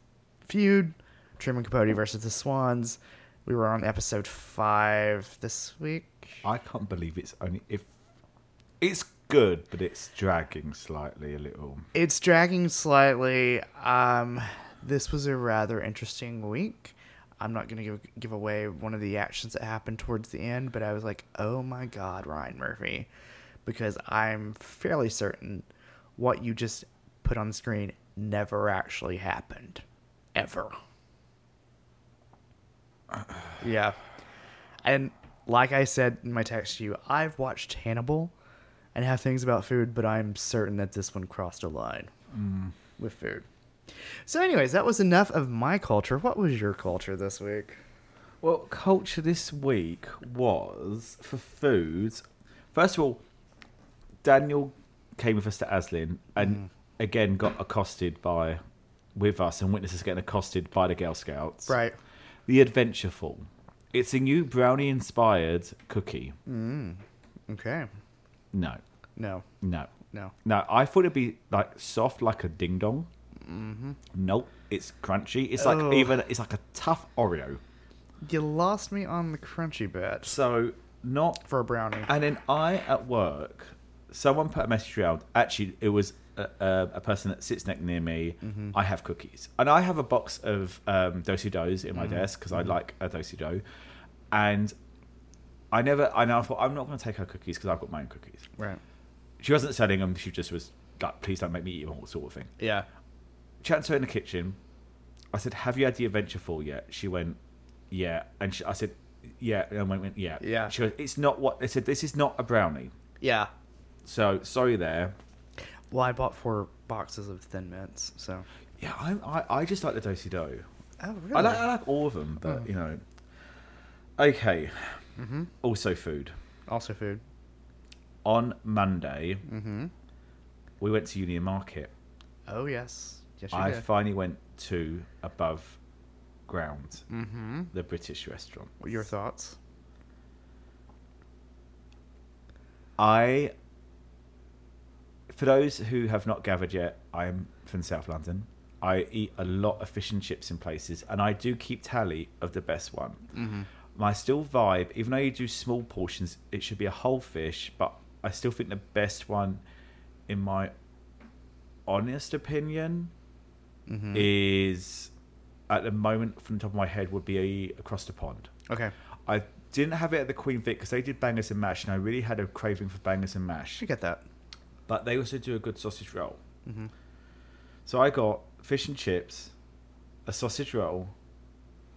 Feud, Truman Capote versus the Swans. We were on episode five this week. I can't believe it's only if it's good, but it's dragging slightly a little. It's dragging slightly. Um, this was a rather interesting week. I'm not gonna give give away one of the actions that happened towards the end, but I was like, "Oh my God, Ryan Murphy," because I'm fairly certain what you just put on the screen never actually happened, ever. yeah, and like I said in my text to you, I've watched Hannibal and have things about food, but I'm certain that this one crossed a line mm. with food. So, anyways, that was enough of my culture. What was your culture this week? Well, culture this week was for foods. First of all, Daniel came with us to Aslin and again got accosted by with us and witnesses getting accosted by the Girl Scouts. Right. The Adventureful. It's a new brownie inspired cookie. Mm. Okay. No, No. no, No. no. I thought it'd be like soft like a ding dong. Mm-hmm. Nope, it's crunchy. It's like Oh. even it's like a tough Oreo. You lost me on the crunchy bit So not for a brownie. And then I at work, someone put a message around. Actually, it was a, a, a person that sits next near me. I have cookies, and I have a box of um, dosi dos in my desk because I like a dosi do, and I never. I now thought I'm not going to take her cookies because I've got my own cookies. Right. She wasn't selling them. She just was like, "Please don't make me eat them," all sort of thing. Yeah. Chatting to her in the kitchen, I said, "Have you had the Adventureful yet?" She went, "Yeah," and she, I said, "Yeah," and I went, "Yeah." Yeah. She goes, "It's not what they said. This is not a brownie." Yeah. So sorry there. Well, I bought four boxes of Thin Mints, so. Yeah, I I, I just like the dosi do. Oh, really? I like I like all of them, but you know. Okay. Also, food. Also food. On Monday, Hmm. we went to Union Market. Oh, yes. Yes, you I did. finally went to above ground, mm-hmm. the British restaurant. What Your thoughts? I, for those who have not gathered yet, I am from South London. I eat a lot of fish and chips in places, and I do keep tally of the best one. Mm-hmm. My still vibe, even though you do small portions, it should be a whole fish, but I still think the best one, in my honest opinion, Mm-hmm. is at the moment from the top of my head would be across the pond. Okay. I didn't have it at the Queen Vic because they did bangers and mash, and I really had a craving for bangers and mash. You get that. But they also do a good sausage roll. Mhm. So I got fish and chips, a sausage roll,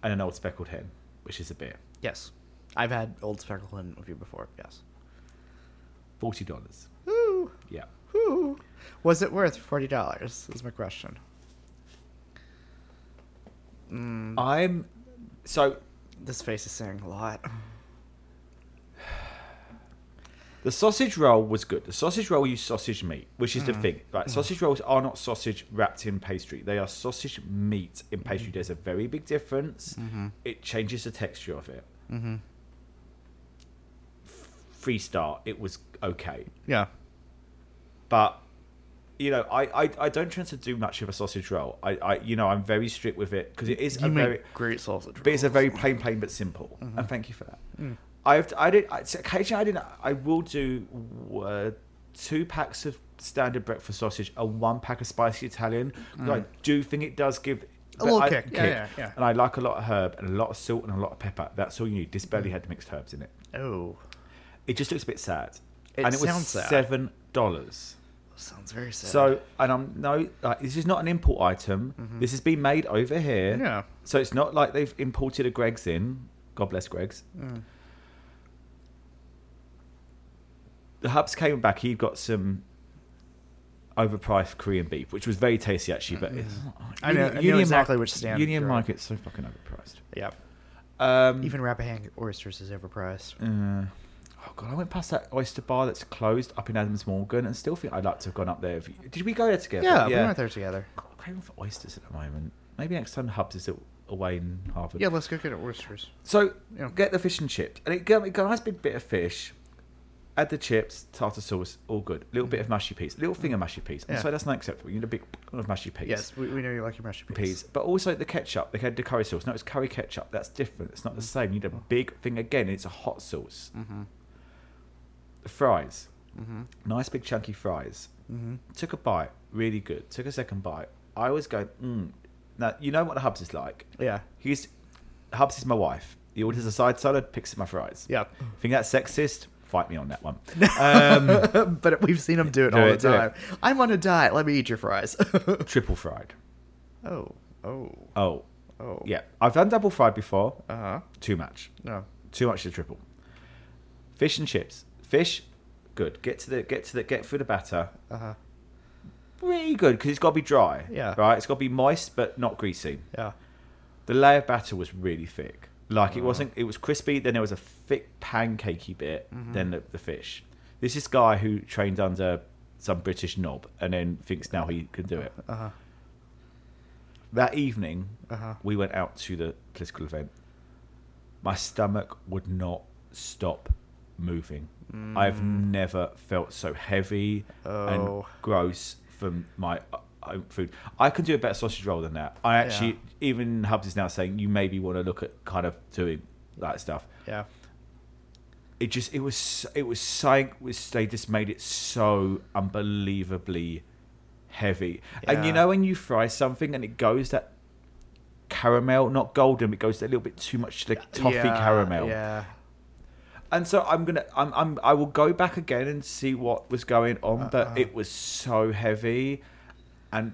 and an old speckled hen, which is a beer. Yes. I've had Old Speckled Hen with you before, yes. Forty dollars. Woo! Yeah. Yeah. Was it worth forty dollars? Is my question. Mm, I'm so this face is saying a lot. the sausage roll was good. The sausage roll used sausage meat, which is the thing. Right, sausage rolls are not sausage wrapped in pastry. They are sausage meat in pastry. There's a very big difference. It changes the texture of it. Mm-hmm. Free start, it was okay. Yeah. but you know I, I i don't tend to do much of a sausage roll. I i you know i'm very strict with it because it is You a very great sausage. but it's a very plain plain but simple and mm-hmm. thank you for that. Mm. I've i did I, occasionally i didn't i will do uh, two packs of standard breakfast sausage and one pack of spicy italian 'cause i mm. do think it does give A little I- kick. Yeah, yeah, yeah. and i like a lot of herb and a lot of salt and a lot of pepper. That's all you need. This mm-hmm. barely had mixed herbs in it. Oh, it just looks a bit sad. It and it was sounds sad. seven dollars sounds very sad. so, and I'm no, like, this is not an import item. This has been made over here. Mm-hmm. Yeah. So it's not like they've imported a Greggs in. God bless Greggs. Mm. The hubs came back. He got some overpriced Korean beef, which was very tasty actually. But it's, Mm-hmm. I know- I know exactly which stand Union on. Market's so fucking overpriced. yeah, Um, even Rappahannock oysters is overpriced. Uh, oh god, I went past that oyster bar that's closed up in Adams Morgan, and still think I'd like to have gone up there. If you- did we go there together? Yeah, we went there together. God, I'm craving for oysters at the moment. Maybe next time Hubs is away in Harvard. Yeah, let's go get oysters. So Yeah. get the fish and chips, and it got, it got a nice big bit of fish. Add the chips, tartar sauce, all good. Little bit of mushy peas, little finger mushy peas. And Yeah. so that's not acceptable. You need a big of mushy peas. Yes, we, we know you like your mashed peas. Peas, but also the ketchup. They had the curry sauce. No, it's curry ketchup. That's different. It's not the same. You need a big thing again. It's a hot sauce. Mm-hmm. Fries, Mm-hmm. nice big chunky fries. Mm-hmm. Took a bite, really good. Took a second bite. I was going, mm. Now you know what the Hubs is like. Yeah. He's Hubs is my wife. He orders a side salad, picks up my fries. Yeah. Think that's sexist? Fight me on that one. Um, but we've seen him do it Do all it, the time. I'm on a diet. Let me eat your fries. triple fried. oh. Oh. Oh, Oh. yeah. I've done double fried before. Uh huh. Too much. No. Too much to triple. Fish and chips. Fish, good. Get to the get to the get through the batter. Uh huh. Really good because it's got to be dry. Yeah. Right. It's got to be moist but not greasy. Yeah. The layer of batter was really thick. Like it Oh. wasn't. It was crispy. Then there was a thick pancakey bit. Mm-hmm. Then the, the fish. This is guy who trained under some British knob and then thinks now he can do it. Uh huh. That evening, Uh huh. we went out to the political event. My stomach would not stop moving. I've never felt so heavy Mm. Oh. and gross from my uh, own food. I can do a better sausage roll than that. I actually, Yeah. even Hubs is now saying you maybe want to look at kind of doing that stuff. Yeah. It just, it was, it was saying, was they just made it so unbelievably heavy. And you know when you fry something and it goes that caramel, not golden, it goes a little bit too much to the toffee Yeah, caramel. Yeah. And so I'm gonna, I'm, I'm, I will go back again and see what was going on, but Uh-uh. it was so heavy, and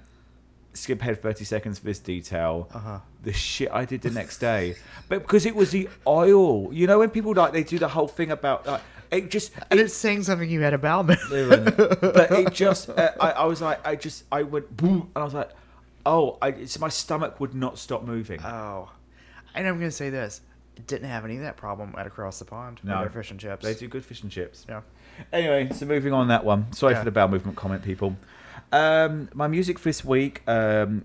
skip ahead 30 seconds for this detail. Uh-huh. The shit I did the next day, but because it was the oil, you know, when people like they do the whole thing about like it just And it's saying something you had about me, but it just uh, I, I was like I just I went boom and I was like oh I it's my stomach would not stop moving Oh. And I'm going to say this. Didn't have any of that problem at Across the Pond. No. their fish and chips. they do good fish and chips Yeah. anyway so moving on that one sorry Yeah. for the bowel movement comment people um my music for this week um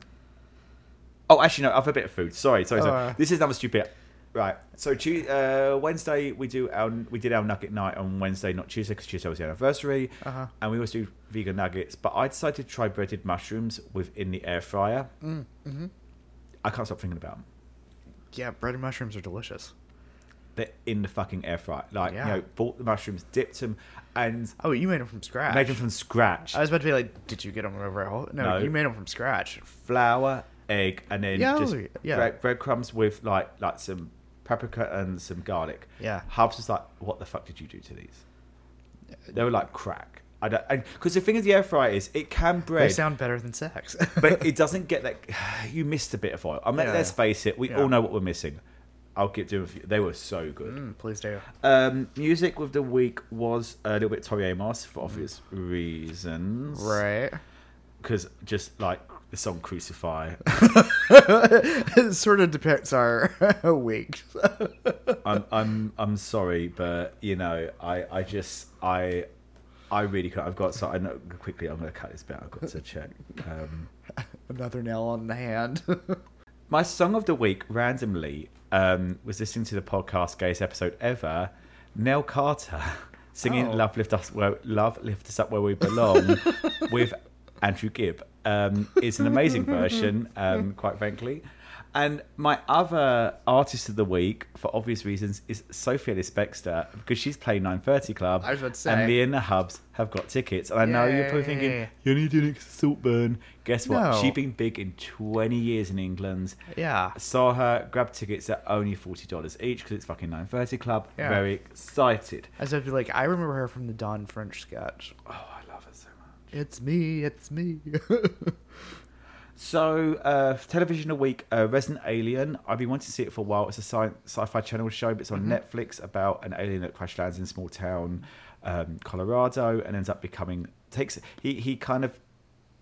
oh actually no I have a bit of food sorry sorry, sorry. Uh. this is another stupid right so uh, Wednesday we do our we did our nugget night on Wednesday not Tuesday because Tuesday was the anniversary Uh-huh. and we always do vegan nuggets but I decided to try breaded mushrooms within the air fryer Mm, mm-hmm. I can't stop thinking about them Yeah, breaded mushrooms are delicious. they're in the fucking air fryer. Like, Yeah. you know, bought the mushrooms, dipped them, and Oh, you made them from scratch. made them from scratch. I was about to be like, did you get them over at home? No, No. you made them from scratch. Flour, egg, and then Yeah, just oh, yeah. bread, breadcrumbs with like like some paprika and some garlic. Yeah. Hubs was like, "What the fuck did you do to these?" They were like crack. I don't because the thing is, the air fryer is it can break They sound better than sex. but it doesn't get that. You missed a bit of oil. I mean, Yeah. let's face it. We Yeah. all know what we're missing. I'll get doing. a few- They were so good. Mm, please do. Um, music with the week was a little bit Tori Amos for obvious reasons, Right. Because just like the song "Crucify," it sort of depicts our week. I'm I'm I'm sorry, but you know, I I just I I really can't. I've got so I know quickly. I'm going to cut this bit. I've got to check. Um, Another nail on the hand. my song of the week, randomly, um, was listening to the podcast "Gayest Episode Ever." Nell Carter singing Oh. "Love Lift Us Where Love Lift Us Up Where We Belong" with Andrew Gibb. Um, it's an amazing version, um, quite frankly. And my other artist of the week, for obvious reasons, is Sophie Ellis Bextor because she's playing 9:30 Club. I was about to say. And me and the Hubs have got tickets. And I know you're probably thinking, Yay. you're only doing it 'cause of Saltburn. Guess what? No. She's been big in 20 years in England. yeah. Saw her grab tickets at only forty dollars each because it's fucking nine thirty club. Yeah. Very excited. I said, like, I remember her from the Dawn French sketch. Oh, I love her so much. It's me, it's me. So, uh, television a week, uh, Resident Alien. I've been wanting to see it for a while. It's a sci- sci-fi channel show, but it's on Netflix about an alien that crash lands in a small town, um, Colorado, and ends up becoming takes he he kind of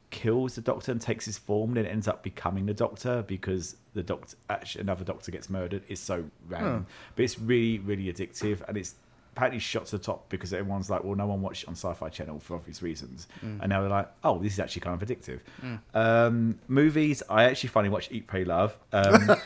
kills the doctor and takes his form, and then ends up becoming the doctor because the doctor actually another doctor gets murdered. It's so random, but it's really really addictive, and it's apparently shot to the top because everyone's like, well, no one watched it on Sci-Fi Channel for obvious reasons, and now they're like, oh, this is actually kind of addictive. Um, movies, I actually finally watched Eat, Pray, Love. Um,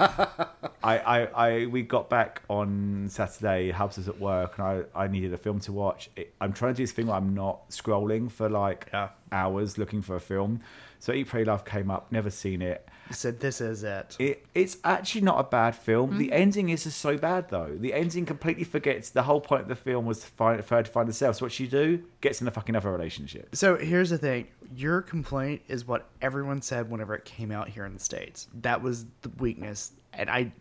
I, I, I, we got back on Saturday. Hubs was at work, and I, I needed a film to watch. It, I'm trying to do this thing where I'm not scrolling for like Yeah. Hours looking for a film. So Eat, Pray, Love came up. Never seen it. He said, this is it. It it's actually not a bad film. Hmm. The ending is just so bad though. The ending completely forgets the whole point of the film was to find for her to find herself. So what she do gets in a fucking other relationship. So here's the thing. Your complaint is what everyone said whenever it came out here in the States. That was the weakness. And I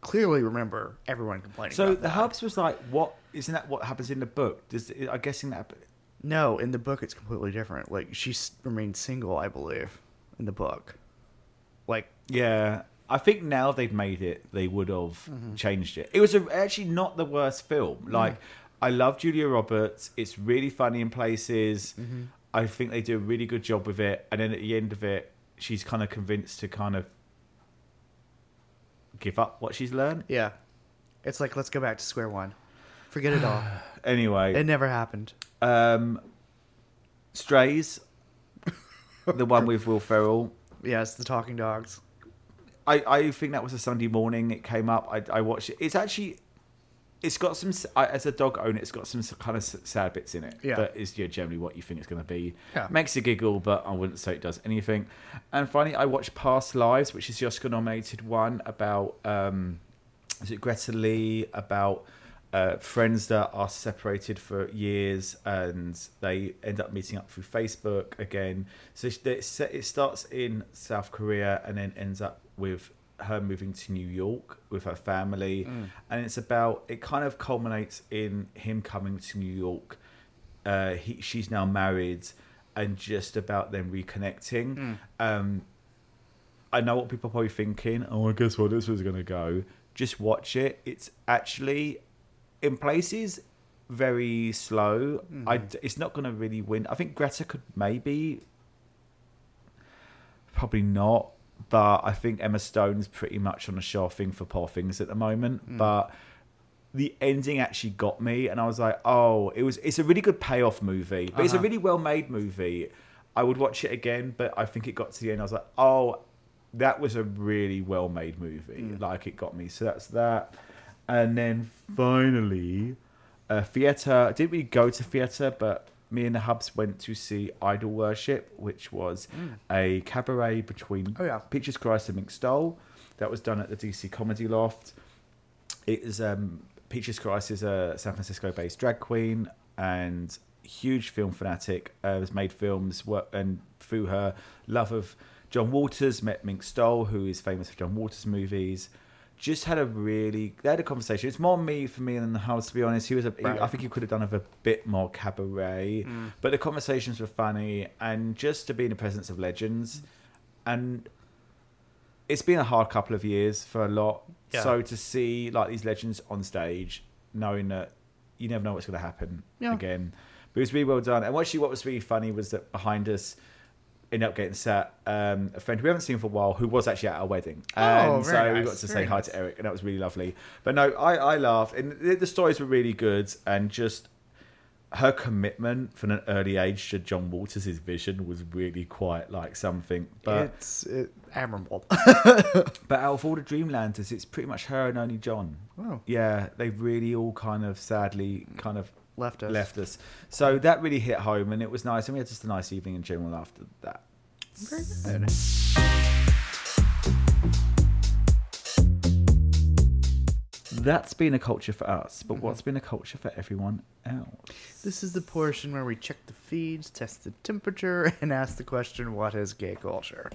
clearly remember everyone complaining So about the that. hubs was like, what isn't that what happens in the book? Does I'm guessing that No, in the book it's completely different. Like she remained single, I believe, in the book. Like yeah. I think now they've made it, they would have Mm-hmm. changed it. It was a, actually not the worst film. Mm. Like, I love Julia Roberts. It's really funny in places. Mm-hmm. I think they do a really good job with it. And then at the end of it, she's kind of convinced to kind of give up what she's learned. yeah, it's like let's go back to square one. Forget it all. Anyway, it never happened. um, Strays, the one with Will Ferrell. Yes, the talking dogs. I, I think that was a Sunday morning. It came up. I, I watched it. It's actually, it's got some. s- I, as a dog owner, it's got some s- kind of s- sad bits in it. Yeah. But it's yeah, generally what you think it's going to be. Yeah. Makes you giggle, but I wouldn't say it does anything. And finally, I watched Past Lives, which is the Oscar nominated one about. Um, is it Greta Lee about uh, friends that are separated for years and they end up meeting up through Facebook again. So it's- it's set- it starts in South Korea and then ends up with her moving to New York with her family, and it's about it kind of culminates in him coming to New York. Uh, he, she's now married, and just about them reconnecting. Um, I know what people are probably thinking. Oh, I guess what this was going to go. Just watch it. It's actually, in places, very slow. Mm. I, it's not going to really win. I think Greta could maybe, probably not. But I think Emma Stone's pretty much on a sure thing for poor things at the moment. Mm. But the ending actually got me, and I was like, oh, it was. It's a really good payoff movie, but it's a Uh-huh. really well made movie. I would watch it again, but I think it got to the end. I was like, oh, that was a really well made movie. Mm. Like it got me. So that's that. And then finally, uh, theatre. Didn't really go to theatre, but me and the Hubs went to see Idol Worship, which was a cabaret between Oh, yeah. Peaches Christ and Mink Stole. That was done at the DC Comedy Loft. It is um, Peaches Christ is a San Francisco-based drag queen and huge film fanatic. Uh, has made films work, and through her love of John Waters, met Mink Stole, who is famous for John Waters movies. Just had a really they had a conversation. It's more me for me than the house to be honest. He was a he- I think he could have done with a bit more cabaret, mm. but the conversations were funny and just to be in the presence of legends and it's been a hard couple of years for a lot. Yeah. So to see like these legends on stage, knowing that you never know what's going to happen Yeah. again, but it was really well done. And actually, what was really funny was that behind us. Ended up getting sat um, a friend we haven't seen for a while who was actually at our wedding, Oh, and so we got to say very hi to Eric, and that was really lovely. But no, I, I laughed, and the, the stories were really good, and just her commitment from an early age to John Waters' vision was really quite like something. But it's it, admirable. but out of all the Dreamlanders, it's pretty much her and only John. Oh. Yeah, they've really all kind of sadly kind of Left us. left us. So that really hit home, and it was nice, and we had just a nice evening in general after that. Very good. That's been a culture for us, Mm-hmm. but what's been a culture for everyone else? This is the portion where we check the feeds, test the temperature, and ask the question, "What is gay culture?"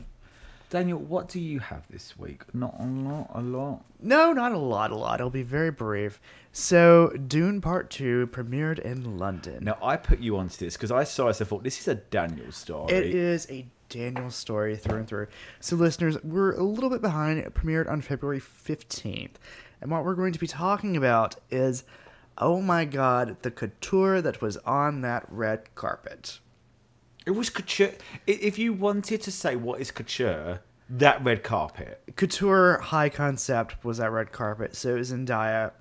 Daniel, what do you have this week? Not a lot, a lot. No, not a lot, a lot. It'll be very brief. So, Dune Part 2 premiered in London. Now, I put you onto this because I saw this. I thought this is a Daniel story. It is a Daniel story through and through. So, listeners, we're a little bit behind. It premiered on February 15th. And what we're going to be talking about is oh my god, the couture that was on that red carpet. It was couture. If you wanted to say what is couture, that red carpet. Couture high concept was that red carpet. So, it was Zendaya,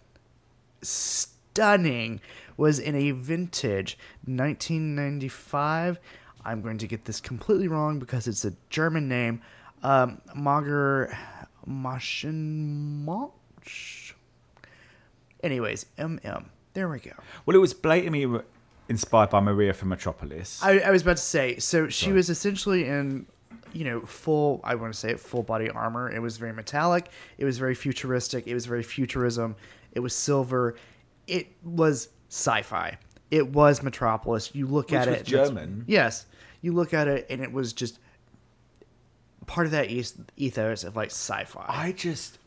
stunning, was in a vintage 1995. I'm going to get this completely wrong because it's a German name. Um, Mager Maschenmarsch? Anyways, MM. There we go. Well, it was blatantly inspired by Maria from Metropolis. I, I was about to say, so she Sorry. was essentially in, you know, full, I want to say it, full body armor. It was very metallic. It was very futuristic. It was very futurism. It was silver. It was sci fi. It was Metropolis. You look Which at it. German. Yes. You look at it, and it was just part of that ethos of like sci fi. I just,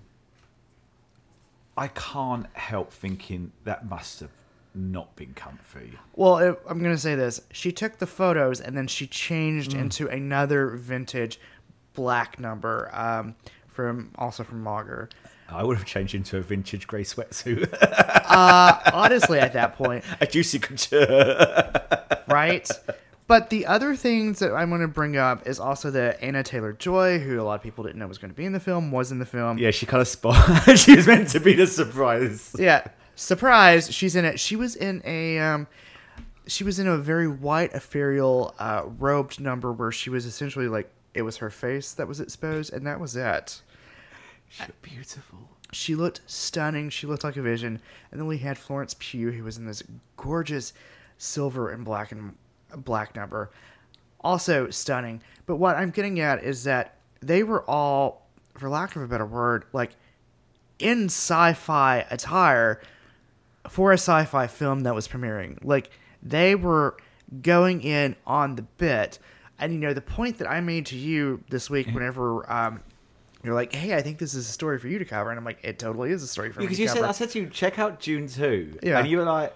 I can't help thinking that must have not been comfy. Well, it, I'm going to say this. She took the photos and then she changed Mm. into another vintage black number um, from also from Mager. I would have changed into a vintage grey sweatsuit, Uh, honestly, at that point, a juicy couture. right? But the other things that I'm going to bring up is also that Anya Taylor Joy, who a lot of people didn't know was going to be in the film, was in the film. yeah, she kind of spot. she was meant to be the surprise. Yeah. Surprise, she's in it. She was in a um she was in a very white ethereal uh robed number where she was essentially like it was her face that was exposed and that was it. She She's beautiful. She looked stunning. She looked like a vision. And then we had Florence Pugh, who was in this gorgeous silver and black and black number, also stunning. But what I'm getting at is that they were all, for lack of a better word, like in sci-fi attire for a sci-fi film that was premiering. Like they were going in on the bit. And you know the point that I made to you this week, whenever um, you're like, "Hey, I think this is a story for you to cover," and I'm like, "It totally is a story for me Because you cover." said, I said to you, check out Dune 2. Yeah. And you were like,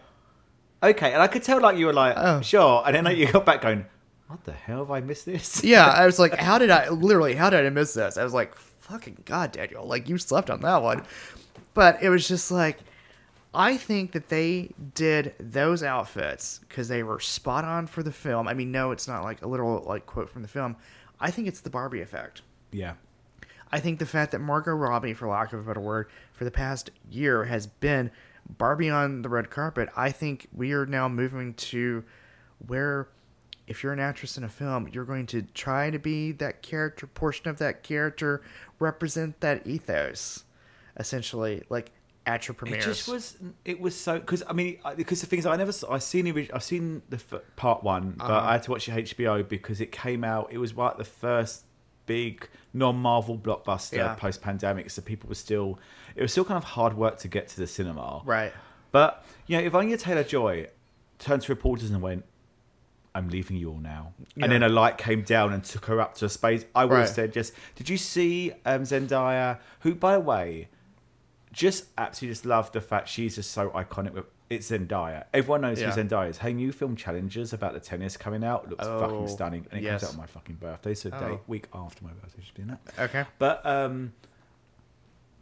okay. And I could tell, like, you were like, Oh. sure. And then like, you got back going, what the hell have I missed this? yeah, I was like, "How did I literally? How did I miss this?" I was like, "Fucking god, Daniel! Like you slept on that one." But it was just like, I think that they did those outfits because they were spot on for the film. I mean, no, it's not like a literal like quote from the film. I think it's the Barbie effect. Yeah. I think the fact that Margot Robbie, for lack of a better word, for the past year has been Barbie on the red carpet. I think we are now moving to where if you're an actress in a film, you're going to try to be that character, portion of that character, represent that ethos, essentially, like at your It just was. It was so because I mean because the things I never saw, I seen the I've seen the f- part one, but Uh-huh. I had to watch it HBO because it came out. It was like the first big non-Marvel blockbuster Yeah. post-pandemic, so people were still. It was still kind of hard work to get to the cinema, right. But you know, if Anya Taylor Joy turned to reporters and went, "I'm leaving you all now," Yeah. and then a light came down and took her up to a space, I would have said, "Just did you see um, Zendaya? Who, by the way, just absolutely just love the fact she's just so iconic. With, it's Zendaya. Everyone knows Yeah. who Zendaya is. Her new film Challengers about the tennis coming out looks Oh, fucking stunning, and it yes. comes out on my fucking birthday, so Oh. day week after my birthday be in that. Okay. But um,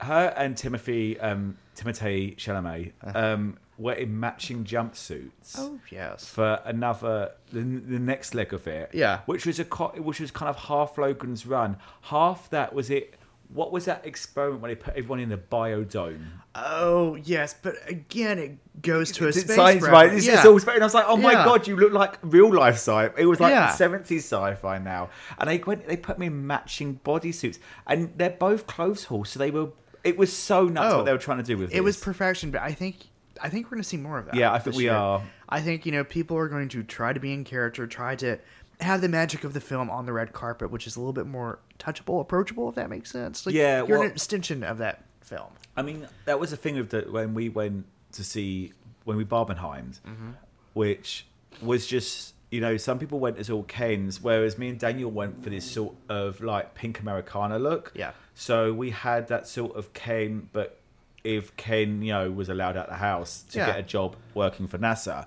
her and Timothy um, Timothée Chalamet um, were in matching jumpsuits Uh-huh. Oh yes. for another the, the next leg of it. Yeah. which was a co- which was kind of half Logan's run. Half that was it. What was that experiment when they put everyone in the biodome? Oh yes, but again, it goes to a It's space science, reference. right? It's, yeah. it's all space. And I was like, oh my Yeah. god, you look like real life sci. Fi. It was like seventies sci-fi now. And they went, they put me in matching bodysuits, and they're both clothes horse, so they were. It was so nuts Oh. what they were trying to do with it It was this. perfection, but I think I think we're going to see more of that. Yeah, I think this we year. are. I think you know people are going to try to be in character, try to have the magic of the film on the red carpet, which is a little bit more touchable, approachable, if that makes sense. Like, Yeah, you're well- an extension of that film. I mean, that was the thing of the when we went to see when we Barbenheimed, Mm-hmm. which was just you know some people went as all Kens, whereas me and Daniel went for this sort of like pink Americana look. Yeah. So we had that sort of Ken, but if Ken, you know, was allowed out the house to Yeah. Mm-hmm. get a job working for NASA,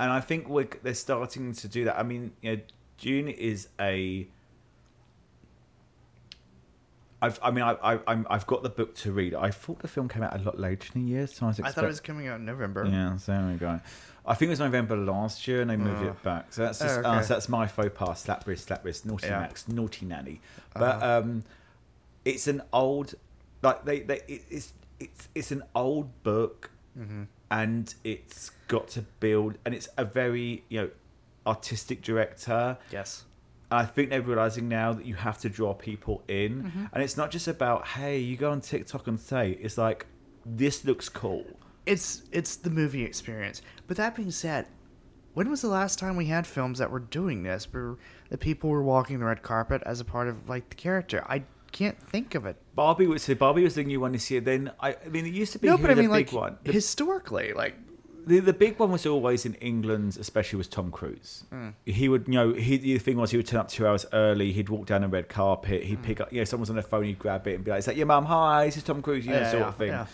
and I think we're they're starting to do that. I mean, you know, Dune is a I've, I mean, I, I, I'm, I've got the book to read. I thought the film came out a lot later in the year, so I was I thought it was coming out in November. Yeah, so there we go. I think it was November last year, and they moved it back. So that's just, Oh, uh, so that's my faux pas. Slap wrist, slap wrist, naughty Yeah. Max, naughty nanny. But Uh-huh. um, it's an old, like they, they, it, it's, it's, it's an old book, Mm-hmm. And it's got to build, and it's a very, you know, artistic director. Yes. And I think they're realizing now that you have to draw people in, Mm-hmm. and it's not just about hey, you go on TikTok and say it's like this looks cool. It's it's the movie experience. But that being said, when was the last time we had films that were doing this, where the people were walking the red carpet as a part of like the character? I can't think of it. Barbie was so Barbie was the new one this year. Then I, I mean, it used to be No, but I the mean, big like one. The, historically, like the, the big one was always in England, especially was Tom Cruise. Hmm. He would, you know, he, the thing was he would turn up two hours early. He'd walk down the red carpet. He'd pick up, you know, someone's on the phone. He'd grab it and be like, "Is that your mum? Hi, this is Tom Cruise." You know, Yeah, sort yeah, of thing. yeah.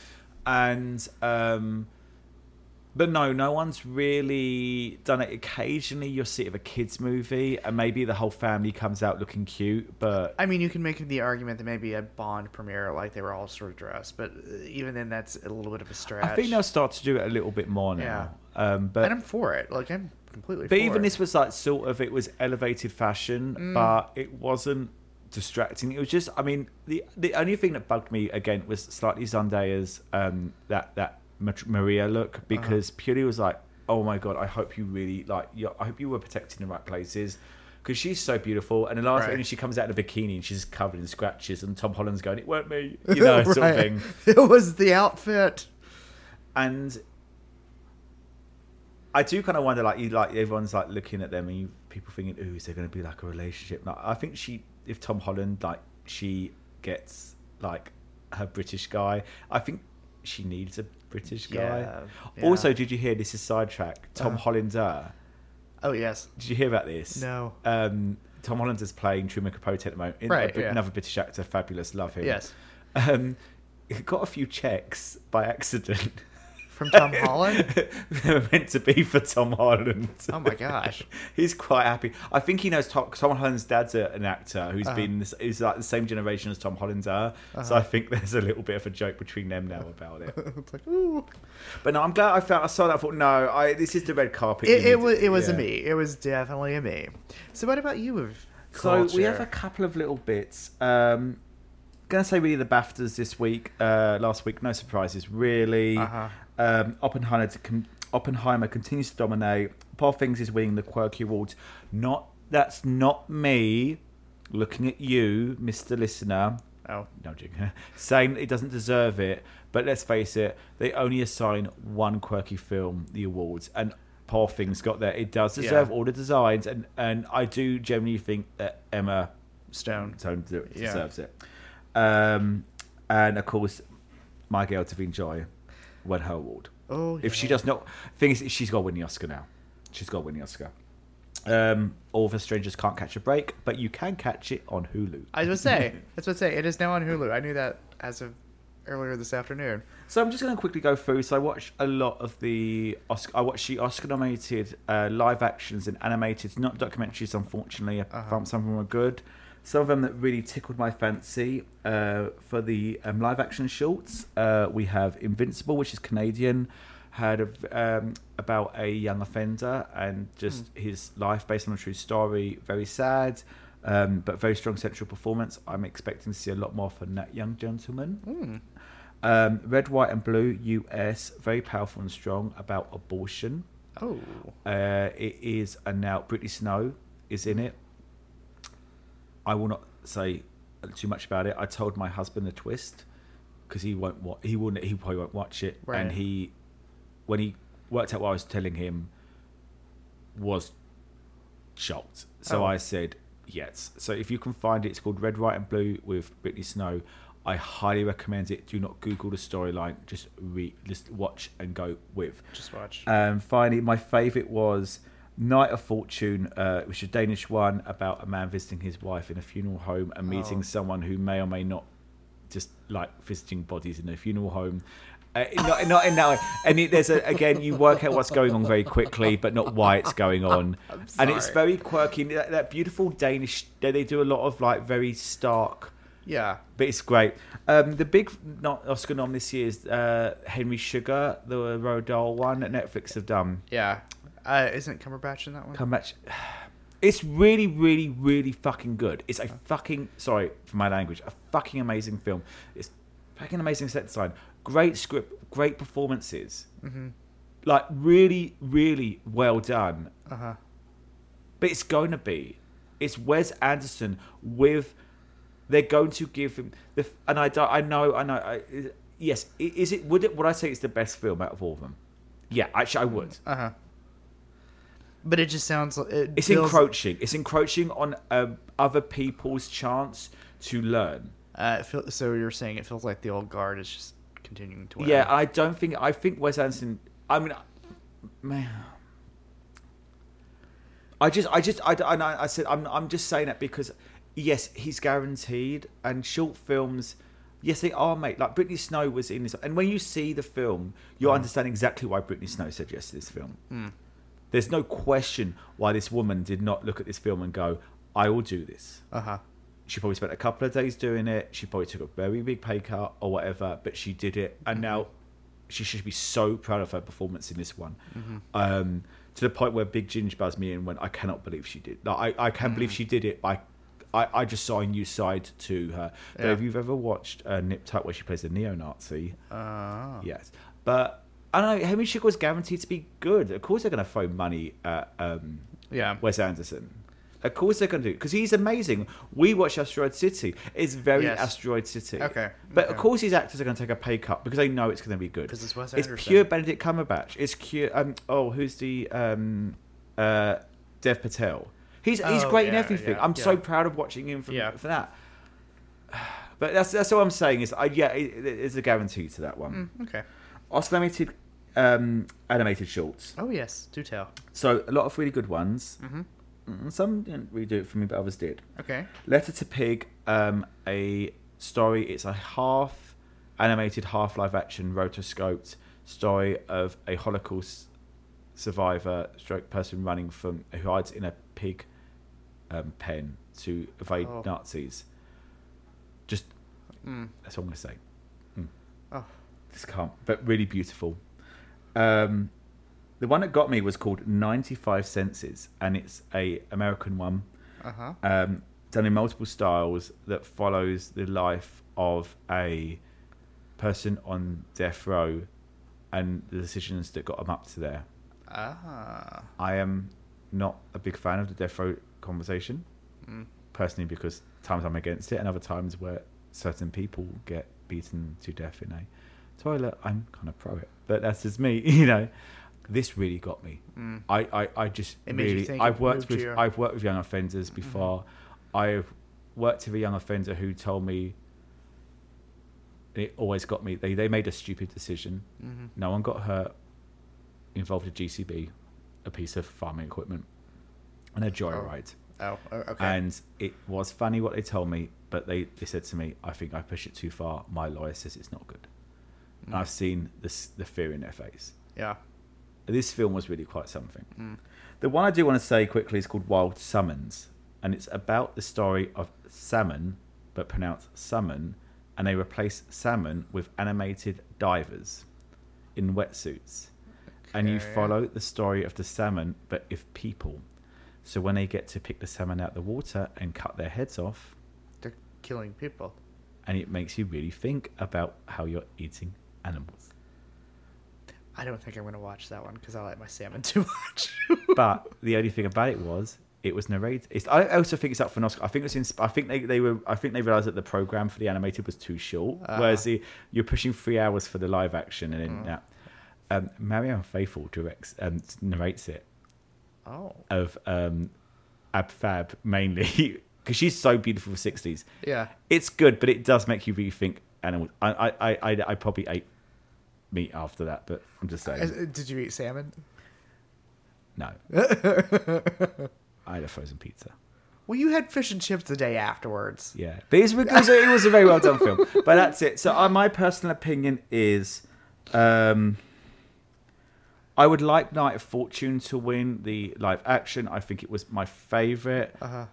And um, but no, no one's really done it. Occasionally, you'll see it of a kids movie, and maybe the whole family comes out looking cute, but I mean, you can make the argument that maybe a Bond premiere, like they were all sort of dressed, but uh, even then, that's a little bit of a stretch. I think they'll start to do it a little bit more now. Um, but and I'm for it. Like I'm completely. but even it. this was like sort of it was elevated fashion, Mm. but it wasn't distracting. It was just, I mean, the the only thing that bugged me again was slightly Zendaya's um, that that Maria Uh-huh. look because purely was like, oh my god, I hope you really like, I hope you were protecting the right places. Because she's so beautiful, and the last Right. thing she comes out in a bikini and she's covered in scratches, and Tom Holland's going, "It weren't me," you know, sort of thing. It was the outfit. and I do kind of wonder, like you, like everyone's like looking at them, and you, people thinking, "Ooh, is there going to be like a relationship?" Like, I think she, if Tom Holland, like she gets like her British guy, I think she needs a British guy. Yeah, yeah. Also, did you hear this is sidetrack? Tom Uh. Hollander. Oh yes. Did you hear about this? No. Um, Tom Hollander is playing Truman Capote at the moment. Right, A- yeah. Another British actor, fabulous, love him. Yes. Um, got a few checks by accident. From Tom Holland. they were meant to be for Tom Holland. Oh my gosh. He's quite happy. I think he knows Tom, Tom Holland's dad's a, an actor who's Uh-huh. been this, who's like the same generation as Tom Holland's are. So I think there's a little bit of a joke between them now about it. it's like ooh. But no, I'm glad I felt I saw that. I thought, no, I this is the red carpet. It, it was it was yeah. a me. It was definitely a me. So what about you? Of So we have a couple of little bits. Um, gonna say really the BAFTAs this week. Uh, last week, no surprises really. Uh-huh. Um, Oppenheimer, to con- Oppenheimer continues to dominate. Poor Things is winning the Quirky Awards. Not that's not me looking at you, Mister Listener. Oh. No, joking. saying it doesn't deserve it. But let's face it, they only assign one quirky film the awards, and Poor Things got there. It does deserve Yeah. all the designs, and and I do generally think that Emma Stone. Stone de- Yeah. deserves it. Um, and of course, my girl Da'Vine Joy won her award. Oh, If she does not, thing is, she's got to win the Oscar now. She's got to win the Oscar. Um, All Us Strangers can't catch a break, but you can catch it on Hulu. I was say. That's what I say. It is now on Hulu. I knew that as of earlier this afternoon. So I'm just going to quickly go through. So I watched a lot of the Oscar. I watched the Oscar-nominated uh, live actions and animated, not documentaries. Unfortunately, I found some of them were good. Some of them that really tickled my fancy. Uh, for the um, live action shorts, uh, we have Invincible, which is Canadian, had a, um, about a young offender and just his life based on a true story. Very sad. Um, but very strong central performance. I'm expecting to see a lot more from that young gentleman. Um, Red, White, and Blue, US, very powerful and strong about abortion. Oh, Uh, it is, and now Brittany Snow is in it. I will not say too much about it. I told my husband the twist because he won't. Wa- he will. He probably won't watch it. Right. And he, when he worked out what I was telling him, was shocked. So Oh. I said yes. So if you can find it, it's called Red, White, and Blue with Brittany Snow. I highly recommend it. Do not Google the storyline. Just read, just watch and go with. just watch. Um, finally, my favourite was Knight of Fortune, uh, which is a Danish one about a man visiting his wife in a funeral home and meeting Oh. someone who may or may not just like visiting bodies in a funeral home. Uh, not, not in that way. And it, there's a, again, you work out what's going on very quickly, but not why it's going on. And it's very quirky. That, that beautiful Danish. They they do a lot of like very stark yeah. but it's great. Um, the big not Oscar nom this year is uh, Henry Sugar, the Dahl one that Netflix have done. Yeah. Uh, isn't Cumberbatch in that one? Come back. It's really, really, really fucking good. It's a fucking sorry for my language, a fucking amazing film. It's fucking amazing set design, great script, great performances, mm-hmm. like really, really well done. Uh huh. but it's going to be it's Wes Anderson with they're going to give him the and I don't, I know I know I, yes is it would it would I say it's the best film out of all of them yeah actually I would Uh huh. But it just sounds. like It it's feels, encroaching it's encroaching on um, other people's chance to learn Uh, it feel, so you're saying it feels like the old guard is just continuing to win. yeah I don't think I think Wes Anderson I mean man I just, I just, I, I, I said, I'm, I'm just saying that because, yes, he's guaranteed, and short films, yes, they are made. Like Brittany Snow was in this, and when you see the film, you'll understand exactly why Brittany Snow said yes to this film. There's no question why this woman did not look at this film and go, "I will do this." Uh huh. She probably spent a couple of days doing it. She probably took a very big pay cut or whatever, but she did it, and now she should be so proud of her performance in this one. Um, to the point where Big Ginge buzzed me in when I cannot believe she did. Like, I, I can't believe she did it. I, I, I just saw a new side to her. But if you've ever watched uh, Nip Tuck where she plays a neo-Nazi, Uh, yes. But I don't know. Henry Sugar was guaranteed to be good. Of course, they're going to throw money at um, yeah. Wes Anderson. Of course they're going to do because he's amazing. We watch Asteroid City. It's very Yes. Asteroid City. Okay, But of course these actors are going to take a pay cut because they know it's going to be good. 'Cause it's Wes It's pure Benedict Cumberbatch. It's pure. Um, oh, who's the um, uh, Dev Patel? He's he's Oh, great in everything. yeah, I'm so proud of watching him for, Yeah. for that. But that's that's all I'm saying is I yeah it, it's a guarantee to that one. Mm, okay. Oscar animated um, animated shorts. Oh yes, do tell. So a lot of really good ones. Mm-hmm. Mm, Some didn't really do it for me, but others did. Okay. Letter to Pig, um, a story. It's a half animated, half live action, rotoscoped story of a Holocaust survivor, stroke person running from who hides in a pig um, pen to evade Oh. Nazis. Just Mm. that's all I'm gonna say. Mm. Oh. Just can't, but really beautiful. Um, the one that got me was called 95 Senses, and it's a American one Uh huh. um, done in multiple styles that follows the life of a person on death row and the decisions that got them up to there. Ah. I am not a big fan of the death row conversation, Mm. personally, because times I'm against it, and other times where certain people get beaten to death in a toilet, I'm kind of pro it. But that's just me, you know. This really got me. Mm. I, I, I just It really I've worked with your- Mm-hmm. I've worked with young offenders before. I've worked with a young offender who told me it always got me they, they made a stupid decision. Mm-hmm. No one got hurt involved a JCB, a piece of farming equipment, and a joyride. Oh, o- okay. And it was funny what they told me, but they, they said to me, I think I push it too far. My lawyer says it's not good. And I've seen this, the fear in their face. yeah. This film was really quite something. Mm. The one I do want to say quickly is called Wild Summons, and it's about the story of salmon, but pronounced summon, and they replace salmon with animated divers in wetsuits. And you follow the story of the salmon, but if people. So when they get to pick the salmon out of the water and cut their heads off, They're killing people. and it makes you really think about how you're eating animals. I don't think I'm going to watch that one because I like my salmon too much. but the only thing about it was it was narrated. It's, I also think it's up for an Oscar. I think it's in. I think they, they were. I think they realized that the program for the animated was too short. Ah. Whereas the, you're pushing three hours for the live action, and then that. Um, Marianne Faithfull directs and narrates it oh. of um, Ab Fab mainly because she's so beautiful for sixties. Yeah. It's good, but it does make you rethink animals. I I, I, I, I probably ate meat after that, but I'm just saying. Did you eat salmon? No. I had a frozen pizza. Well, you had fish and chips the day afterwards. Yeah, but it's because it was a very well done film. But that's it. So uh, my personal opinion is, um, I would like Knight of Fortune to win the live action. I think it was my favorite. Uh-huh.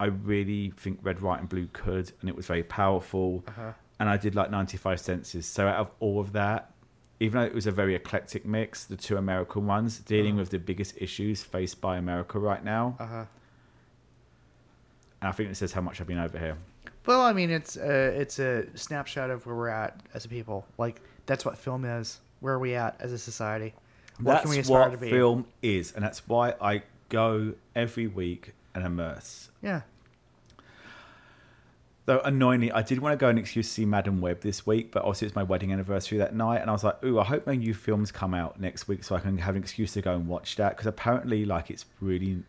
I really think Red, White, and Blue could, and it was very powerful. Uh-huh. And I did like 95 Senses. So out of all of that, even though it was a very eclectic mix, the two American ones dealing with the biggest issues faced by America right now, Uh-huh. and I think it says how much I've been over here. Well, I mean, it's a, it's a snapshot of where we're at as a people. Like, that's what film is. Where are we at as a society? What that's can we aspire what to be? film is, and that's why I go every week and immerse. Yeah. Though annoyingly, I did want to go and excuse see Madame Web this week, but obviously it's my wedding anniversary that night, and I was like, "Ooh, I hope my new films come out next week so I can have an excuse to go and watch that." Because apparently, like, it's really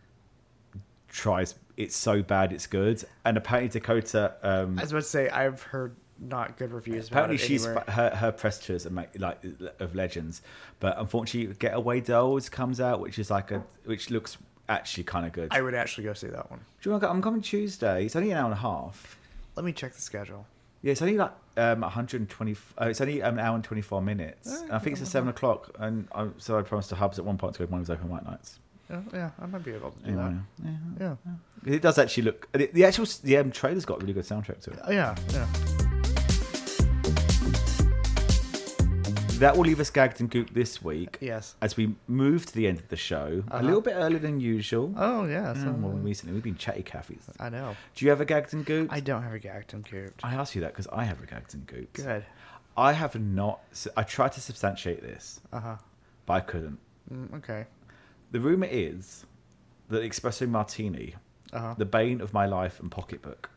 tries. It's so bad, it's good, and apparently Dakota. Um, I was about to say, I've heard not good reviews about apparently, she's anywhere. her her press tours are like of legends, but unfortunately, Getaway Dolls comes out, which is like a which looks actually kind of good. I would actually go see that one. Do you want to go? I'm coming Tuesday. It's only an hour and a half. Let me check the schedule. Yeah, it's only like um, 120. Uh, it's only an hour and 24 minutes. Oh, And I think it's at seven o'clock. And I, so I promised to Hubs at one point to go when it was open white nights. Yeah, I might be able to do yeah. that. Yeah. It does actually look. The, the actual the um, trailer's got a really good soundtrack to it. Yeah, yeah. That will leave us gagged and gooped this week. Yes. As we move to the end of the show, a Uh-huh. little bit earlier than usual. Oh, yeah. So, Mm, well, recently we've been chatty cafes. I know. Do you have a gagged and gooped? I don't have a gagged and cooped. I asked you that because I have a gagged and gooped. Good. I have not. I tried to substantiate this, Uh huh. but I couldn't. Mm, okay. The rumor is that Espresso Martini, Uh huh. the bane of my life and pocketbook,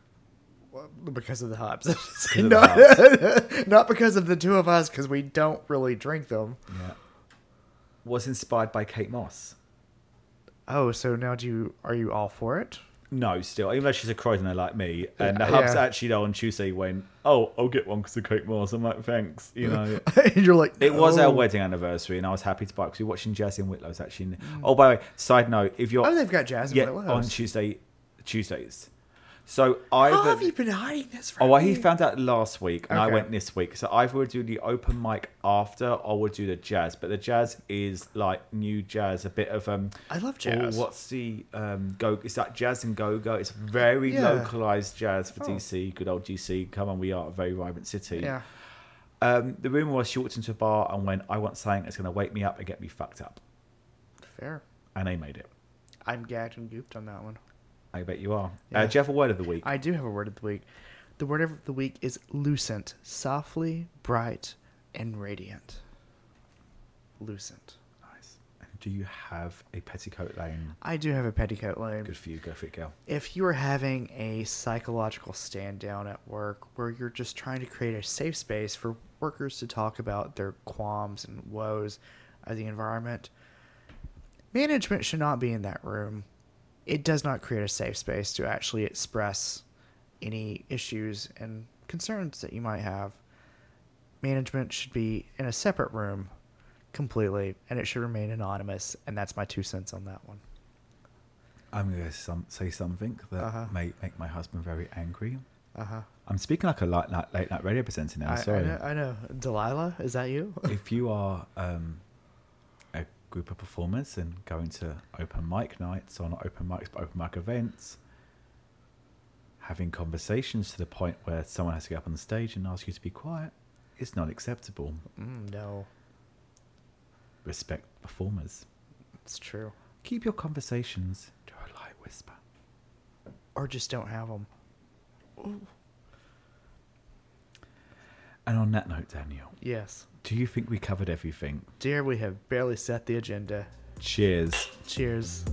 because of the hops. of the not, not because of the two of us, because we don't really drink them. yeah, was inspired by Kate Moss. Oh, so now do you are you all for it? No, still, even though she's a Croydioner like me, and the Yeah, hubs actually though on Tuesday went, "Oh, I'll get one because of Kate Moss." I'm like, "Thanks," you know. and you're like, It was our wedding anniversary, and I was happy to buy because we're watching Jazz in Whitlow's actually. In... Oh, by the way, side note: if you're Oh, they've got jazz. yeah on Tuesday, Tuesdays. So I How have you been hiding this from Oh, well, me? he found out last week, and I went this week. So either would do the open mic after, or would do the jazz. But the jazz is like new jazz, a bit of um. I love oh, jazz. what's the um go? It's like jazz and go go. It's very Yeah. localized jazz for Oh. DC. Good old DC. Come on, we are a very vibrant city. Yeah. Um, the rumor was she walked into a bar and went, "I want something that's going to wake me up and get me fucked up," Fair. and they made it. I'm gagged and gooped on that one. I bet you are. Yeah. Uh, do you have a word of the week? I do have a word of the week. The word of the week is lucent, softly, bright, and radiant. Lucent. nice. And do you have a petticoat lane? I do have a petticoat lane. Good for you. Go for it, girl. If you are having a psychological stand down at work where you're just trying to create a safe space for workers to talk about their qualms and woes of the environment, management should not be in that room. It does not create a safe space to actually express any issues and concerns that you might have. Management should be in a separate room completely, and it should remain anonymous, and that's my two cents on that one. I'm going to some, say something that Uh-huh. may make my husband very angry. Uh huh. I'm speaking like a late night, late night radio presenter now. I, I sorry. know, I know. Delilah, is that you? if you are um, group of performers and going to open mic nights or not open mics but open mic events, having conversations to the point where someone has to get up on the stage and ask you to be quiet is not acceptable. Mm, no, Respect performers. it's true. Keep your conversations to a light whisper. Or just don't have them. And on that note, Daniel, Yes. Do you think we covered everything? Dear, we have barely set the agenda. Cheers. Cheers.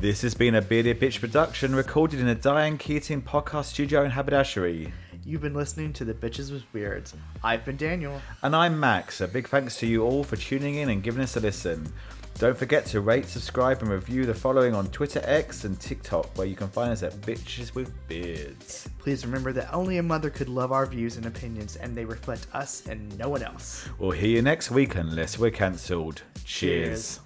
This has been a Bearded Bitch production recorded in a Diane Keating podcast studio in Haberdashery. You've been listening to the Bitches with Beards. I've been Daniel. And I'm Max. A big thanks to you all for tuning in and giving us a listen. Don't forget to rate, subscribe, and review the following on Twitter, X, and TikTok, where you can find us at Bitches with Beards. Please remember that only a mother could love our views and opinions, and they reflect us and no one else. We'll hear you next week unless we're cancelled. Cheers. Cheers.